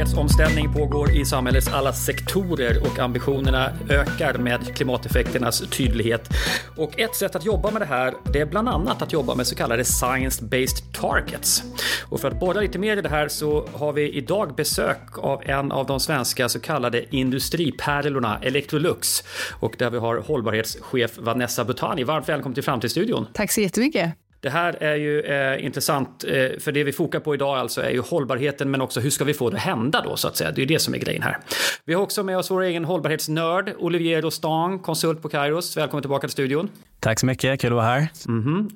hållbarhetsomställning pågår i samhällets alla sektorer och ambitionerna ökar med klimateffekternas tydlighet. Och ett sätt att jobba med det här det är bland annat att jobba med så kallade science-based targets. Och för att borra lite mer i det här så har vi idag besök av en av de svenska så kallade industripärlorna Electrolux och där vi har hållbarhetschef Vanessa Butani. Varmt välkommen till Framtidsstudion. Tack så jättemycket. Det här är ju eh, intressant, eh, för det vi fokar på idag alltså är ju hållbarheten, men också hur ska vi få det att hända då, så att säga. Det är ju det som är grejen här. Vi har också med oss vår egen hållbarhetsnörd, Olivier Rostan, konsult på Kairos. Välkommen tillbaka till studion. Tack så mycket, kul att vara här. Mm -hmm.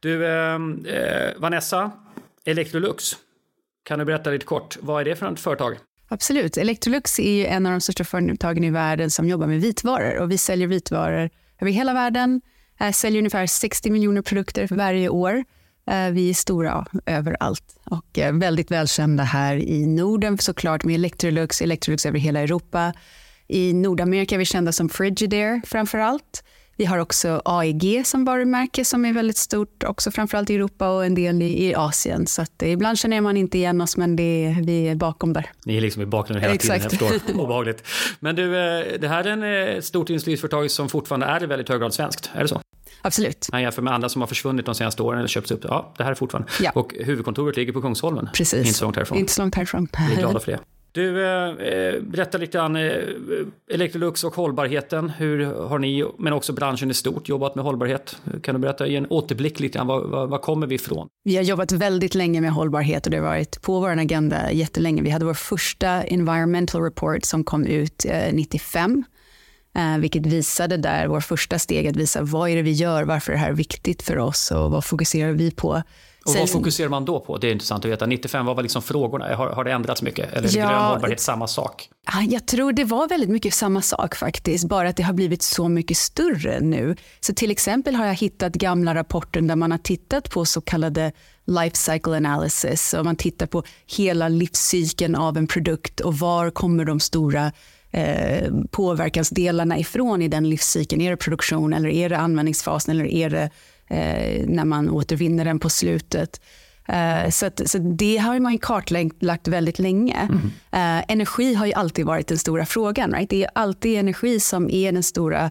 Du, eh, eh, Vanessa, Electrolux, kan du berätta lite kort, vad är det för ett företag? Absolut. Electrolux är en av de största företagen i världen som jobbar med vitvaror och vi säljer vitvaror över hela världen säljer ungefär 60 miljoner produkter för varje år. Eh, vi är stora överallt och eh, väldigt välkända här i Norden såklart med Electrolux, Electrolux över hela Europa. I Nordamerika är vi kända som Frigidaire framför allt. Vi har också AEG som varumärke som är väldigt stort, också framförallt i Europa och en del i, i Asien. Så att ibland känner man inte igen oss, men det, vi är bakom där. Ni är liksom i bakgrunden hela Exakt. tiden, jag förstår. Obehagligt. Men du, det här är ett stort industriföretag som fortfarande är i väldigt hög grad svenskt, är det så? Absolut. Man jämför med andra som har försvunnit de senaste åren eller köpts upp. Ja, det här är fortfarande. Ja. Och huvudkontoret ligger på Kungsholmen. Precis. Inte så långt härifrån. Inte så långt härifrån. Vi är glada för det. Du, eh, berätta lite grann, eh, Electrolux och hållbarheten. Hur har ni, men också branschen i stort, jobbat med hållbarhet? Kan du berätta, ge en återblick lite grann, var, var, var, kommer vi ifrån? Vi har jobbat väldigt länge med hållbarhet och det har varit på vår agenda jättelänge. Vi hade vår första environmental report som kom ut eh, 95 Eh, vilket visade där, vår första steg att visa vad är det vi gör, varför är det här viktigt för oss och vad fokuserar vi på. Och vad fokuserar man då på? Det är intressant att veta. 95, vad var liksom frågorna? Har, har det ändrats mycket? Eller är ja, hållbarhet samma sak? Jag tror det var väldigt mycket samma sak faktiskt, bara att det har blivit så mycket större nu. Så till exempel har jag hittat gamla rapporter där man har tittat på så kallade life cycle analysis och man tittar på hela livscykeln av en produkt och var kommer de stora eh, påverkansdelarna ifrån i den livscykeln? Är det produktion eller är det användningsfasen eller är det eh, när man återvinner den på slutet? Uh, så, att, så det har man kartlagt väldigt länge. Mm. Energi har ju alltid varit den stora frågan. Right? Det är alltid energi som är den stora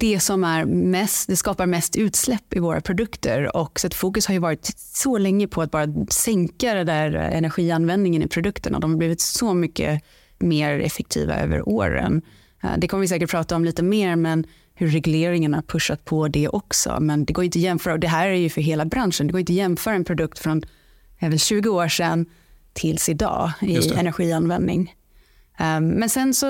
det som är mest, det skapar mest utsläpp i våra produkter. Och så fokus har ju varit så länge på att bara sänka det där energianvändningen i produkterna. De har blivit så mycket mer effektiva över åren. Eh, det kommer vi säkert prata om lite mer, men hur regleringen har pushat på det också. Men det går inte att jämföra, och det här är ju för hela branschen, det går inte att jämföra en produkt från även 20 år sedan tills idag i energianvändning. Um, men sen så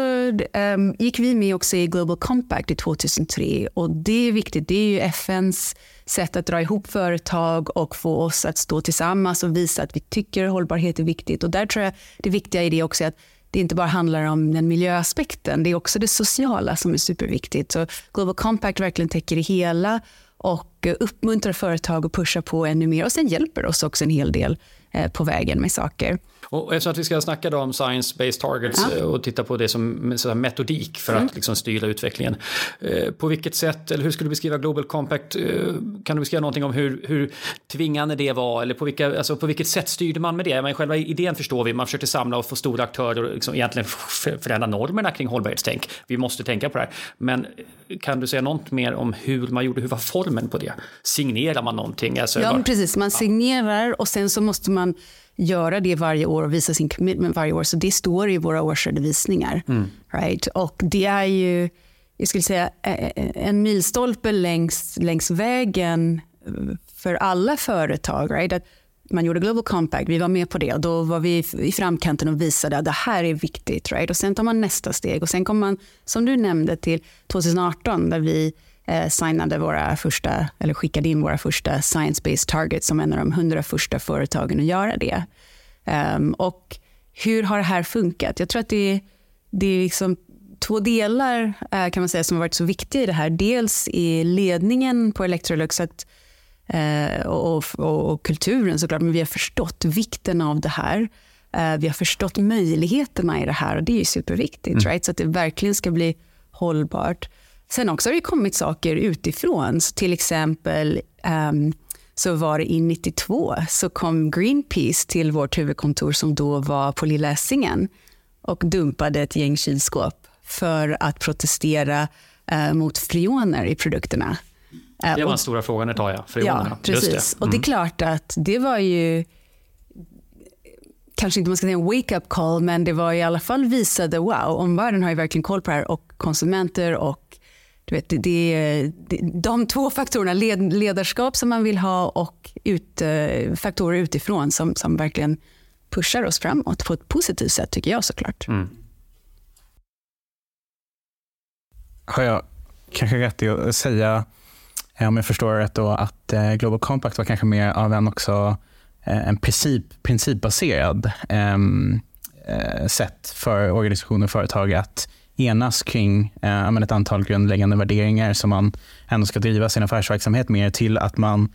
um, gick vi med också i Global Compact i 2003 och det är viktigt. Det är ju FNs sätt att dra ihop företag och få oss att stå tillsammans och visa att vi tycker hållbarhet är viktigt. Och där tror jag det viktiga i det också är att det inte bara handlar om den miljöaspekten, det är också det sociala som är superviktigt. Så Global Compact verkligen täcker det hela och uppmuntrar företag att pusha på ännu mer och sen hjälper oss också en hel del eh, på vägen med saker. Och eftersom att vi ska snacka då om science-based targets ja. Eh, och titta på det som metodik för mm. att liksom styra utvecklingen. Eh, på vilket sätt, eller hur skulle du beskriva Global Compact? Eh, kan du beskriva någonting om hur, hur tvingande det var? Eller på, vilka, alltså på vilket sätt styrde man med det? Men själva idén förstår vi, man försökte samla och få stora aktörer och liksom egentligen förändra normerna kring hållbarhetstänk. Vi måste tänka på det här. Men kan du säga något mer om hur man gjorde, hur var formen på det? Signerar man någonting? Alltså, ja, bara, precis. Man signerar och sen så måste man göra det varje år och visa sin commitment varje år. Så det står i våra årsredovisningar. Mm. Right? Och det är ju, jag skulle säga, en milstolpe längs, längs vägen för alla företag. Right? Att man gjorde Global Compact, vi var med på det och då var vi i framkanten och visade att det här är viktigt. Right? Och sen tar man nästa steg och sen kommer man, som du nämnde, till 2018 där vi eh, signade våra första, eller skickade in våra första science-based targets som en av de hundra första företagen att göra det. Um, och hur har det här funkat? Jag tror att det, det är liksom två delar eh, kan man säga som har varit så viktiga i det här. Dels i ledningen på Electrolux att, eh, och, och, och, kulturen såklart, men vi har förstått vikten av det här. Eh, vi har förstått möjligheterna i det här och det är superviktigt. Mm. Right? Så att det verkligen ska bli hållbart. Sen också har det kommit saker utifrån, till exempel um, så var det i 92 så kom Greenpeace till vårt huvudkontor som då var på Lilla Essingen och dumpade ett gäng kylskåp för att protestera eh, mot freoner i produkterna. Eh, det var den stora frågan ett tag, ja. Freonerna. Ja, precis. Det. Mm. Och det är klart att det var ju kanske inte man ska säga en wake-up call, men det var i alla fall visade, wow, omvärlden har ju verkligen koll på det här och konsumenter och du vet, det, det, de två faktorerna, led, ledarskap som man vill ha och ut, eh, faktorer utifrån som, som verkligen pushar oss framåt på ett positivt sätt tycker jag såklart. Mm. Har jag kanske rätt i att säga, eh, om jag förstår rätt då, att eh, Global Compact var kanske mer av en också en princip, principbaserad ehm, eh, sätt för organisationer och företag att enas kring eh, ett antal grundläggande värderingar som man ändå ska driva sin affärsverksamhet med till att man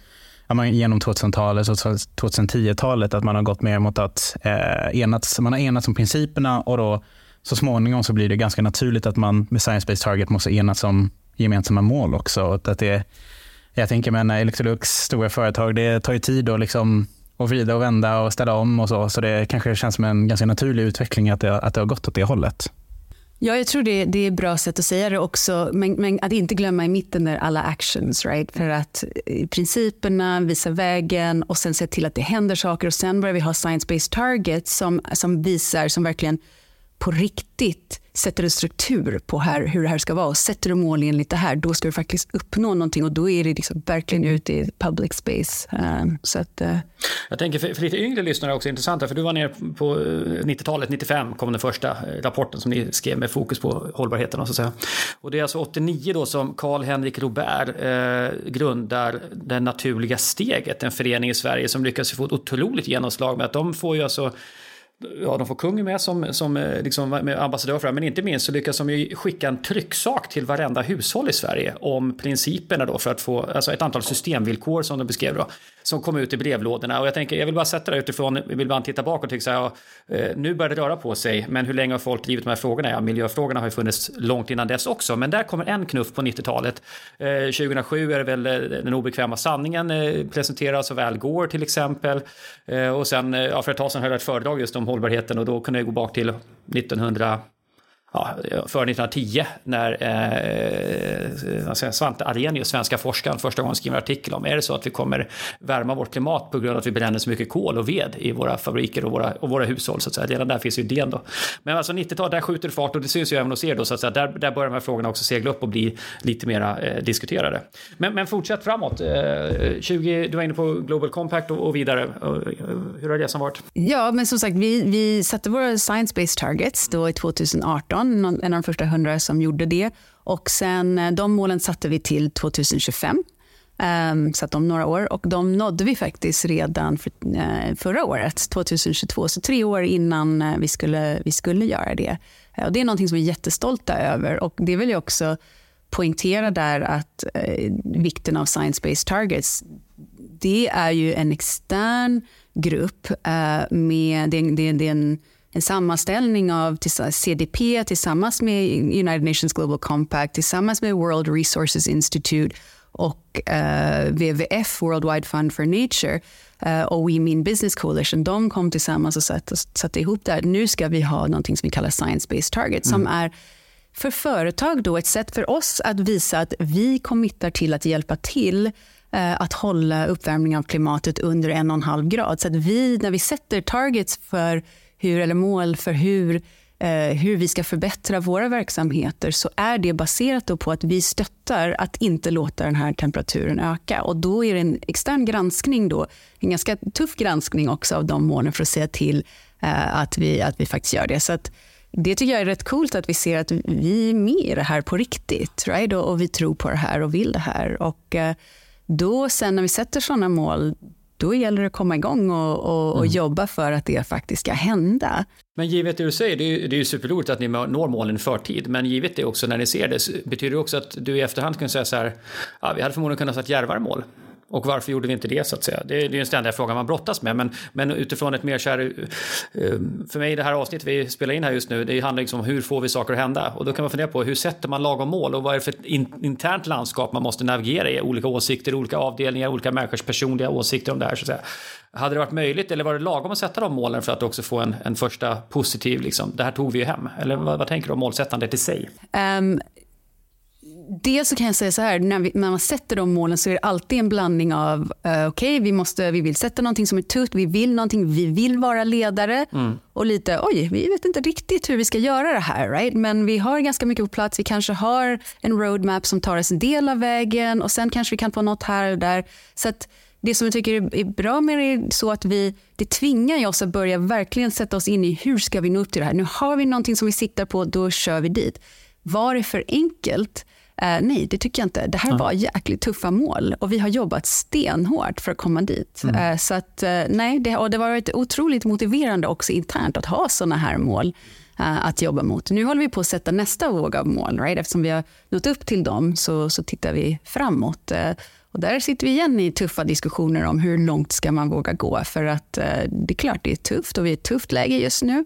genom 2000-talet och 2010-talet att man har gått mer mot att eh, enats, man har enats om principerna och då så småningom så blir det ganska naturligt att man med Science-Based Target måste enas om gemensamma mål också. Att det, jag tänker med Electrolux stora företag, det tar ju tid att liksom och vrida och vända och ställa om och så. Så det kanske känns som en ganska naturlig utveckling att det, att det har gått åt det hållet. Ja, jag tror det, det är ett bra sätt att säga det också. Men, men, att inte glömma i mitten där alla actions. Right? För att eh, principerna, visa vägen och sen se till att det händer saker. Och sen börjar vi ha science-based targets som, som visar, som verkligen på riktigt sätter en struktur på här, hur det här ska vara och sätter du mål enligt det här, då ska du faktiskt uppnå någonting och då är det liksom verkligen ute i public space. Um, så att, uh... Jag tänker för, för lite yngre lyssnare också intressant, för du var nere på 90-talet, eh, 95 kom den första rapporten som ni skrev med fokus på hållbarheten. Och, så att säga. och det är alltså 89 då som Karl-Henrik Robert eh, grundar Det naturliga steget, en förening i Sverige som lyckas få ett otroligt genomslag med att de får ju alltså ja, de får kungen med som, som eh, liksom, med ambassadör för det, men inte minst så lyckas de ju skicka en trycksak till varenda hushåll i Sverige om principerna då för att få, alltså ett antal systemvillkor som de beskrev då, som kom ut i brevlådorna. Och jag tänker, jag vill bara sätta det utifrån, jag vill bara titta bakåt och tycka så här, ja, eh, nu börjar det röra på sig, men hur länge har folk drivit de här frågorna? Ja, miljöfrågorna har ju funnits långt innan dess också, men där kommer en knuff på 90-talet. 2007 eh, är det väl den obekväma sanningen presenteras av Al Gore till exempel. Och sen, ja, för ett tag sedan höll jag ett föredrag just om hållbarheten och då kunde jag gå bak till 1900 ja, före 1910 när eh, alltså Svante Arrhenius, svenska forskaren, första gången skriver en artikel om är det så att vi kommer värma vårt klimat på grund av att vi bränner så mycket kol och ved i våra fabriker och våra, och våra hushåll. Så att säga. Redan där finns ju idén då. Men alltså 90-talet, där skjuter det fart och det syns ju även hos er då. Så att säga. Där, där börjar de här frågorna också segla upp och bli lite mera eh, diskuterade. Men, men fortsätt framåt. Eh, 20, du var inne på Global Compact och, och vidare. Eh, hur har resan varit? Ja, men som sagt, vi, vi satte våra science-based targets då i 2018 en av de första hundra som gjorde det. Och sen, eh, de målen satte vi till 2025. Um, ehm, så att om några år. Och de nådde vi faktiskt redan för, uh, förra året, 2022. Så tre år innan uh, vi, skulle, vi skulle göra det. Uh, och det är något som vi är jättestolta över. Och det vill jag också poängtera där att vikten av science-based targets. Det är ju en extern grupp med, det, det, det är en en sammanställning av CDP tillsammans med United Nations Global Compact, tillsammans med World Resources Institute och uh, WWF, World Wide Fund for Nature uh, och We Mean Business Coalition, de kom tillsammans och satte, satte ihop det här. Nu ska vi ha något som vi kallar science-based target mm. som är för företag då ett sätt för oss att visa att vi committar till att hjälpa till uh, att hålla uppvärmningen av klimatet under en och en halv grad. Så att vi, när vi sätter targets för hur, eller mål för hur, eh, hur vi ska förbättra våra verksamheter så är det baserat på att vi stöttar att inte låta den här temperaturen öka. Och då är det en extern granskning, då, en ganska tuff granskning också av de målen för att se till eh, att, vi, att vi faktiskt gör det. Så att, det tycker jag är rätt coolt att vi ser att vi är med i det här på riktigt. Right? Och, och vi tror på det här och vill det här. Och eh, då sen när vi sätter sådana mål, då gäller det att komma igång och, och, och mm. jobba för att det faktiskt ska hända. Men givet det du säger, det är, det är ju superroligt att ni når målen i förtid, men givet det också när ni ser det, betyder det också att du i efterhand kan säga så här, ja, vi hade förmodligen kunnat sätta djärvare mål? Och varför gjorde vi inte det så att säga? Det är, ju en ständiga fråga man brottas med. Men, men utifrån ett mer kär, eh, för mig det här avsnittet vi spelar in här just nu, det handlar liksom om hur får vi saker att hända? Och då kan man fundera på hur sätter man lagom mål och vad är det för ett internt landskap man måste navigera i? Olika åsikter, olika avdelningar, olika människors personliga åsikter om det här så att säga. Hade det varit möjligt eller var det lagom att sätta de målen för att också få en, en första positiv, liksom, det här tog vi ju hem? Eller vad, vad tänker du om målsättandet i sig? Um, dels så kan jag säga så här, när, vi, när, man sätter de målen så är det alltid en blandning av, uh, okej, okay, vi, vi vill sätta någonting som är tufft, vi vill någonting, vi vill vara ledare mm. och lite, oj, vi vet inte riktigt hur vi ska göra det här, right? men vi har ganska mycket på plats, vi kanske har en roadmap som tar oss en del av vägen och sen kanske vi kan få något här och där. Så att, det som jag tycker är bra med det är så att vi, det tvingar oss att börja verkligen sätta oss in i hur ska vi nå upp till det här. Nu har vi någonting som vi siktar på, då kör vi dit. Var det för enkelt? Eh, nej, det tycker jag inte. Det här var jäkligt tuffa mål och vi har jobbat stenhårt för att komma dit. Mm. Eh, så att, eh, nej, det, och det har varit otroligt motiverande också internt att ha såna här mål eh, att jobba mot. Nu håller vi på att sätta nästa våg av mål. Right? Eftersom vi har nått upp till dem så, så tittar vi framåt. Eh, och där sitter vi igen i tuffa diskussioner om hur långt ska man våga gå. För att eh, det är klart det är tufft och vi är i ett tufft läge just nu.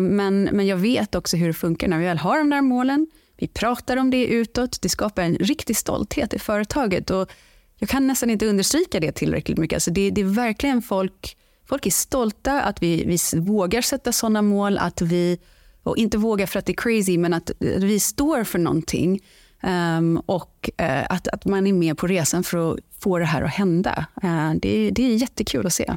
Men, men jag vet också hur det funkar när vi väl har de där målen. Vi pratar om det utåt. Det skapar en riktig stolthet i företaget. Och jag kan nästan inte understryka det tillräckligt mycket. Alltså det, det är verkligen folk, folk är stolta att vi, vi vågar sätta sådana mål. Att vi, och inte vågar för att det är crazy, men att vi står för någonting. Um, och uh, att, att man är med på resan för att få det här att hända. Uh, det, det är jättekul att se.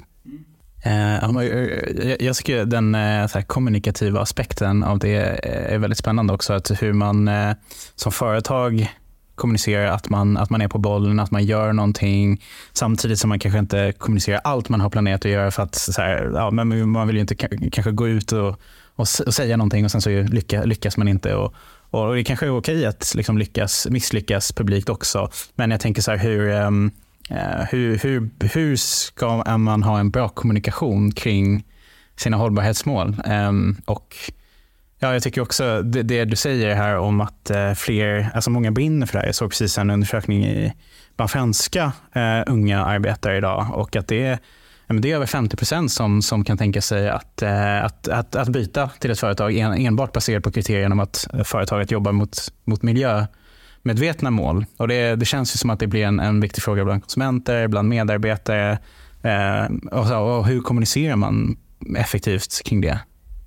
Eh, eh, jag tycker den eh, så kommunikativa aspekten av det är väldigt spännande också. Att hur man som företag kommunicerar att man, att man är på bollen, att man gör någonting samtidigt som man kanske inte kommunicerar allt man har planerat att göra för att så här, ja, men man vill ju inte kanske gå ut och, och, och säga någonting och sen så lyckas, lyckas man inte. Och, och det kanske är okej att liksom lyckas, misslyckas publikt också. Men jag tänker så här, hur, ehm, Eh, hur, hur, hur ska man ha en bra kommunikation kring sina hållbarhetsmål? Ehm, och Ja, jag tycker också det, det, du säger här om att eh, fler, alltså många brinner för det här. Jag såg precis en undersökning i, bland franska eh, unga arbetare idag och att det är det är över 50 procent som, som kan tänka sig att, eh, att, att, att byta till ett företag enbart baserat på kriterierna om att företaget jobbar mot, mot miljömedvetna mål. Och det, det känns ju som att det blir en, en viktig fråga bland konsumenter, bland medarbetare. Eh, och, så, och hur kommunicerar man effektivt kring det?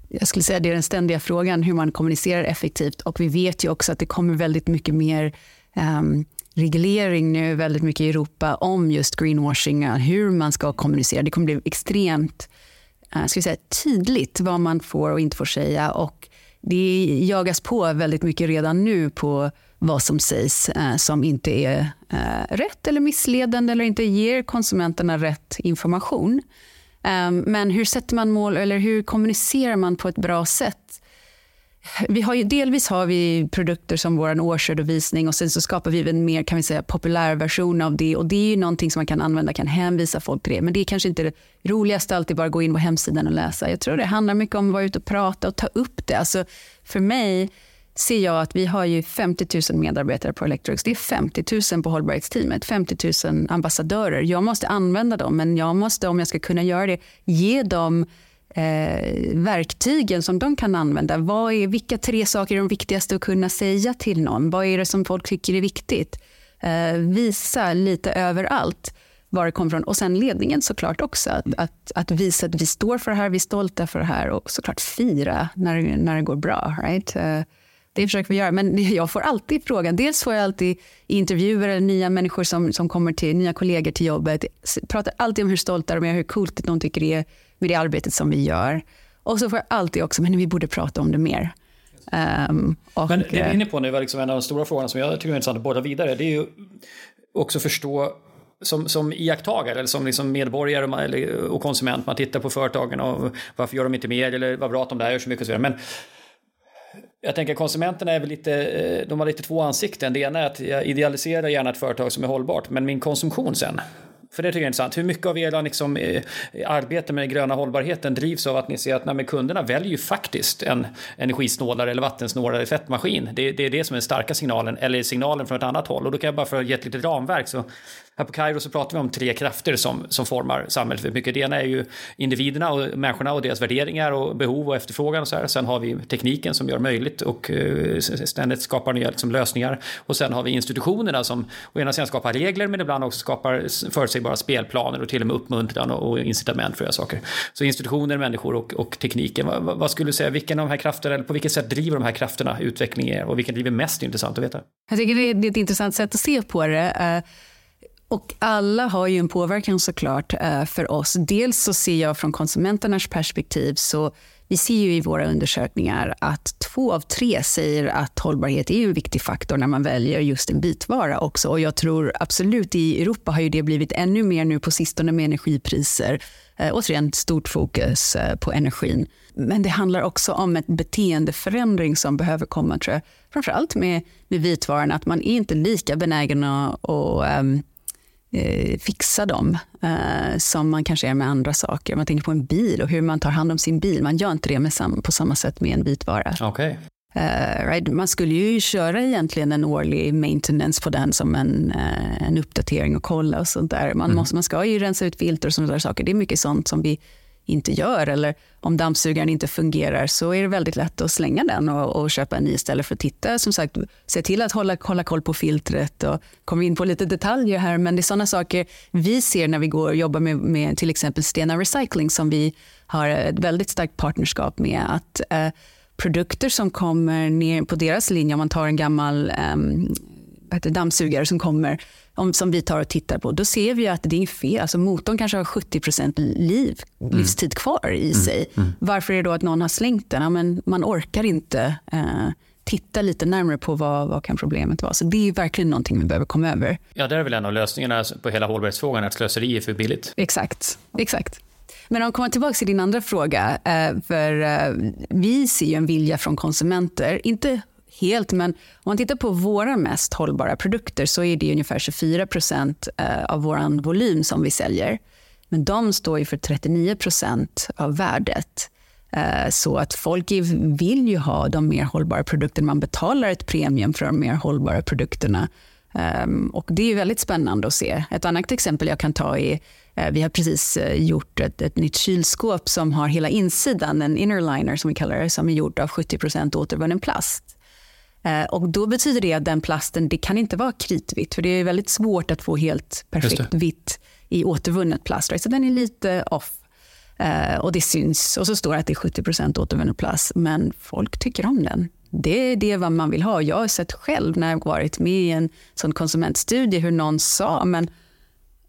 Jag skulle säga att det är den ständiga frågan hur man kommunicerar effektivt. Och vi vet ju också att det kommer väldigt mycket mer um, reglering nu väldigt mycket i Europa om just greenwashing, hur man ska kommunicera. Det kommer bli extremt uh, ska vi säga, tydligt vad man får och inte får säga. Och det jagas på väldigt mycket redan nu på vad som sägs eh, som inte är eh, rätt eller missledande eller inte ger konsumenterna rätt information. Eh, men hur sätter man mål eller hur kommunicerar man på ett bra sätt? vi har ju, delvis har vi produkter som vår årsredovisning och sen så skapar vi en mer kan vi säga, populär version av det. och Det är ju någonting som man kan använda, kan hänvisa folk till det. Men det är kanske inte det roligaste alltid bara gå in på hemsidan och läsa. Jag tror det handlar mycket om att vara ute och prata och ta upp det. Alltså, för mig ser jag att vi har ju 50 000 medarbetare på Electrolux. Det är 50 000 på hållbarhetsteamet, 50 000 ambassadörer. Jag måste använda dem, men jag måste om jag ska kunna göra det ge dem eh, verktygen som de kan använda. Vad är, vilka tre saker är de viktigaste att kunna säga till någon? Vad är det som folk tycker är viktigt? Eh, visa lite överallt var det kommer från. Och sen ledningen såklart också. Att, att, att, visa att vi står för det här, vi är stolta för det här och såklart fira när, när det går bra. Right? Eh, det försöker vi göra. Men jag får alltid frågan. Dels får jag alltid intervjuer eller nya människor som, som kommer till, nya kollegor till jobbet. Pratar alltid om hur stolta de är, hur coolt de tycker det är med det arbetet som vi gör. Och så får jag alltid också, men vi borde prata om det mer. Um, och, men det vi är inne på nu var liksom en av de stora frågorna som jag tycker är intressant att borra vidare. Det är ju också förstå som, som iakttagare eller som liksom medborgare och konsument. Man tittar på företagen och varför gör de inte mer eller vad bra att de där gör så mycket och så vidare. Men jag tänker konsumenterna är väl lite, eh, de har lite två ansikten. Det ena är att jag idealiserar gärna ett företag som är hållbart, men min konsumtion sen för det tycker jag är intressant. Hur mycket av era liksom, eh, arbete med den gröna hållbarheten drivs av att ni ser att nej, kunderna väljer ju faktiskt en energisnålare eller vattensnålare fettmaskin. Det, det är det som är den starka signalen, eller signalen från ett annat håll. Och då kan jag bara för att ge ett litet ramverk så här på Kairo så pratar vi om tre krafter som, som formar samhället väldigt mycket. Det ena är ju individerna och människorna och deras värderingar och behov och efterfrågan och så här. Sen har vi tekniken som gör möjligt och eh, ständigt skapar nya liksom, lösningar. Och sen har vi institutionerna som å ena sidan skapar regler men ibland också skapar förutsägbara spelplaner och till och med uppmuntran och, incitament för att göra saker. Så institutioner, människor och, och tekniken. Vad, vad, skulle du säga, vilken av de här krafterna, eller på vilket sätt driver de här krafterna utvecklingen och vilken driver mest intressant att veta? Jag tycker det är ett intressant sätt att se på det. Eh, och alla har ju en påverkan såklart eh, för oss. Dels så ser jag från konsumenternas perspektiv så vi ser ju i våra undersökningar att två av tre säger att hållbarhet är en viktig faktor när man väljer just en bitvara också. Och jag tror absolut i Europa har ju det blivit ännu mer nu på sistone med energipriser. Eh, återigen stort fokus eh, på energin. Men det handlar också om en beteendeförändring som behöver komma tror jag. Framförallt med, med vitvaran, att man är inte lika benägen att och, um, eh, fixa dem eh, som man kanske är med andra saker. Man tänker på en bil och hur man tar hand om sin bil. Man gör inte det med sam på samma sätt med en vitvara. Okay. Uh, right? Man skulle ju köra egentligen en årlig maintenance på den som en, uh, en uppdatering och kolla och sånt där. Man, mm. måste, man ska ju rensa ut filter och sådana där saker. Det är mycket sånt som vi inte gör. Eller om dammsugaren inte fungerar så är det väldigt lätt att slänga den och, och köpa en ny istället för att titta. Som sagt, se till att hålla, hålla koll på filtret och kommer in på lite detaljer här. Men det är sådana saker vi ser när vi går och jobbar med, med till exempel Stena Recycling som vi har ett väldigt starkt partnerskap med. att eh, produkter som kommer ner på deras linje, om man tar en gammal eh, dammsugare som kommer om, som vi tar och tittar på, då ser vi att det är fel. Alltså motorn kanske har 70% liv, mm. livstid kvar i mm. sig. Mm. Varför är det då att någon har slängt den? Ja, men man orkar inte eh, titta lite närmare på vad, vad kan problemet vara. Så det är verkligen någonting vi behöver komma över. Ja, det är väl en av lösningarna på hela hållbarhetsfrågan, att slöseri är för billigt. Exakt, exakt. Men om vi kommer tillbaka till din andra fråga, eh, för eh, vi ser ju en vilja från konsumenter, inte helt, men om man tittar på våra mest hållbara produkter så är det ungefär 24 procent eh, av vår volym som vi säljer. Men de står ju för 39 procent av värdet. Eh, så att folk vill ju ha de mer hållbara produkterna. Man betalar ett premium för de mer hållbara produkterna. Ehm, och Det är väldigt spännande att se. Ett annat exempel jag kan ta är eh, vi har precis gjort ett, ett nytt kylskåp som har hela insidan, en innerliner som vi kallar det, som är gjord av 70% återvunnen plast. Eh, och då betyder det att den plasten, det kan inte vara kritvitt, för det är väldigt svårt att få helt perfekt vitt i återvunnet plast. Right? Så den är lite off. Uh, och det syns. Och så står det att det är 70% återvunnen plast, men folk tycker om den. Det är det vad man vill ha. Jag har sett själv när jag varit med i en sån konsumentstudie hur någon sa, men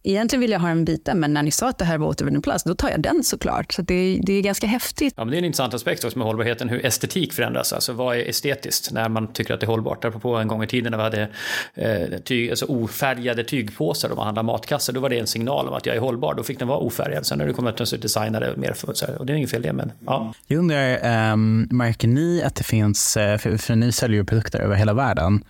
egentligen vill jag ha en vita, men när ni sa att det här var återvunnen plast, då tar jag den såklart. Så det, det är ganska häftigt. Ja, men det är en intressant aspekt också med hållbarheten, hur estetik förändras. Alltså vad är estetiskt när man tycker att det är hållbart? Apropå en gång i tiden när vi hade eh, tyg, alltså ofärgade tygpåsar och man handlade matkassar, då var det en signal om att jag är hållbar. Då fick den vara ofärgad. Sen när det kommer att designa det mer, för, så här, och det är inget fel det, men ja. Jag undrar, um, märker ni att det finns, eh, för, för ni säljer ju produkter över hela världen,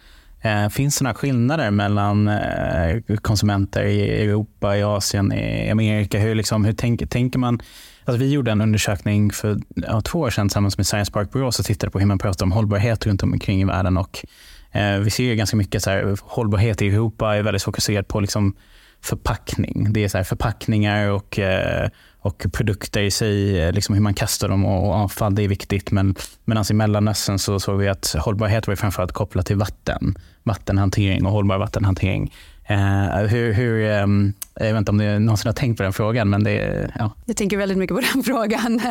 Eh, finns det några skillnader mellan eh, konsumenter i Europa, i Asien, i Amerika? Hur, liksom, hur tänk, tänker man? Alltså vi gjorde en undersökning för ja, två år sedan tillsammans med Science Park Borås och tittade på hur man pratar om hållbarhet runt omkring i världen. Och, eh, vi ser ganska mycket så här, hållbarhet i Europa är väldigt fokuserad på liksom, förpackning. Det är så förpackningar och, eh, och produkter i sig, eh, liksom hur man kastar dem och, avfall, det är viktigt. Men medan i Mellanöstern så såg vi att hållbarhet var framförallt kopplat till vatten, vattenhantering och hållbar vattenhantering. Uh, hur, hur, um, jag vet inte om du någonsin har tänkt på den frågan. Men det, ja. Jag tänker väldigt mycket på den frågan.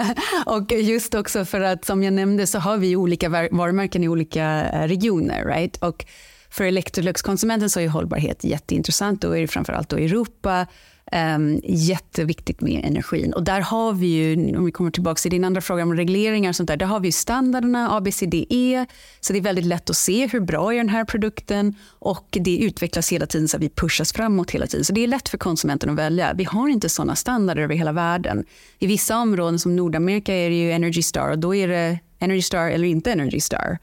och just också för att som jag nämnde så har vi olika varumärken i olika regioner. Right? Och för Electrolux-konsumenten så är hållbarhet jätteintressant. Då är det framförallt då Europa. Um, jätteviktigt med energin. Och där har vi ju, om vi kommer tillbaka till din andra fråga om regleringar och sånt där, där har vi standarderna ABCDE. Så det är väldigt lätt att se hur bra är den här produkten och det utvecklas hela tiden så att vi pushas framåt hela tiden. Så det är lätt för konsumenten att välja. Vi har inte sådana standarder över hela världen. I vissa områden som Nordamerika är det ju Energy Star och då är det Energy Star eller inte Energy Star.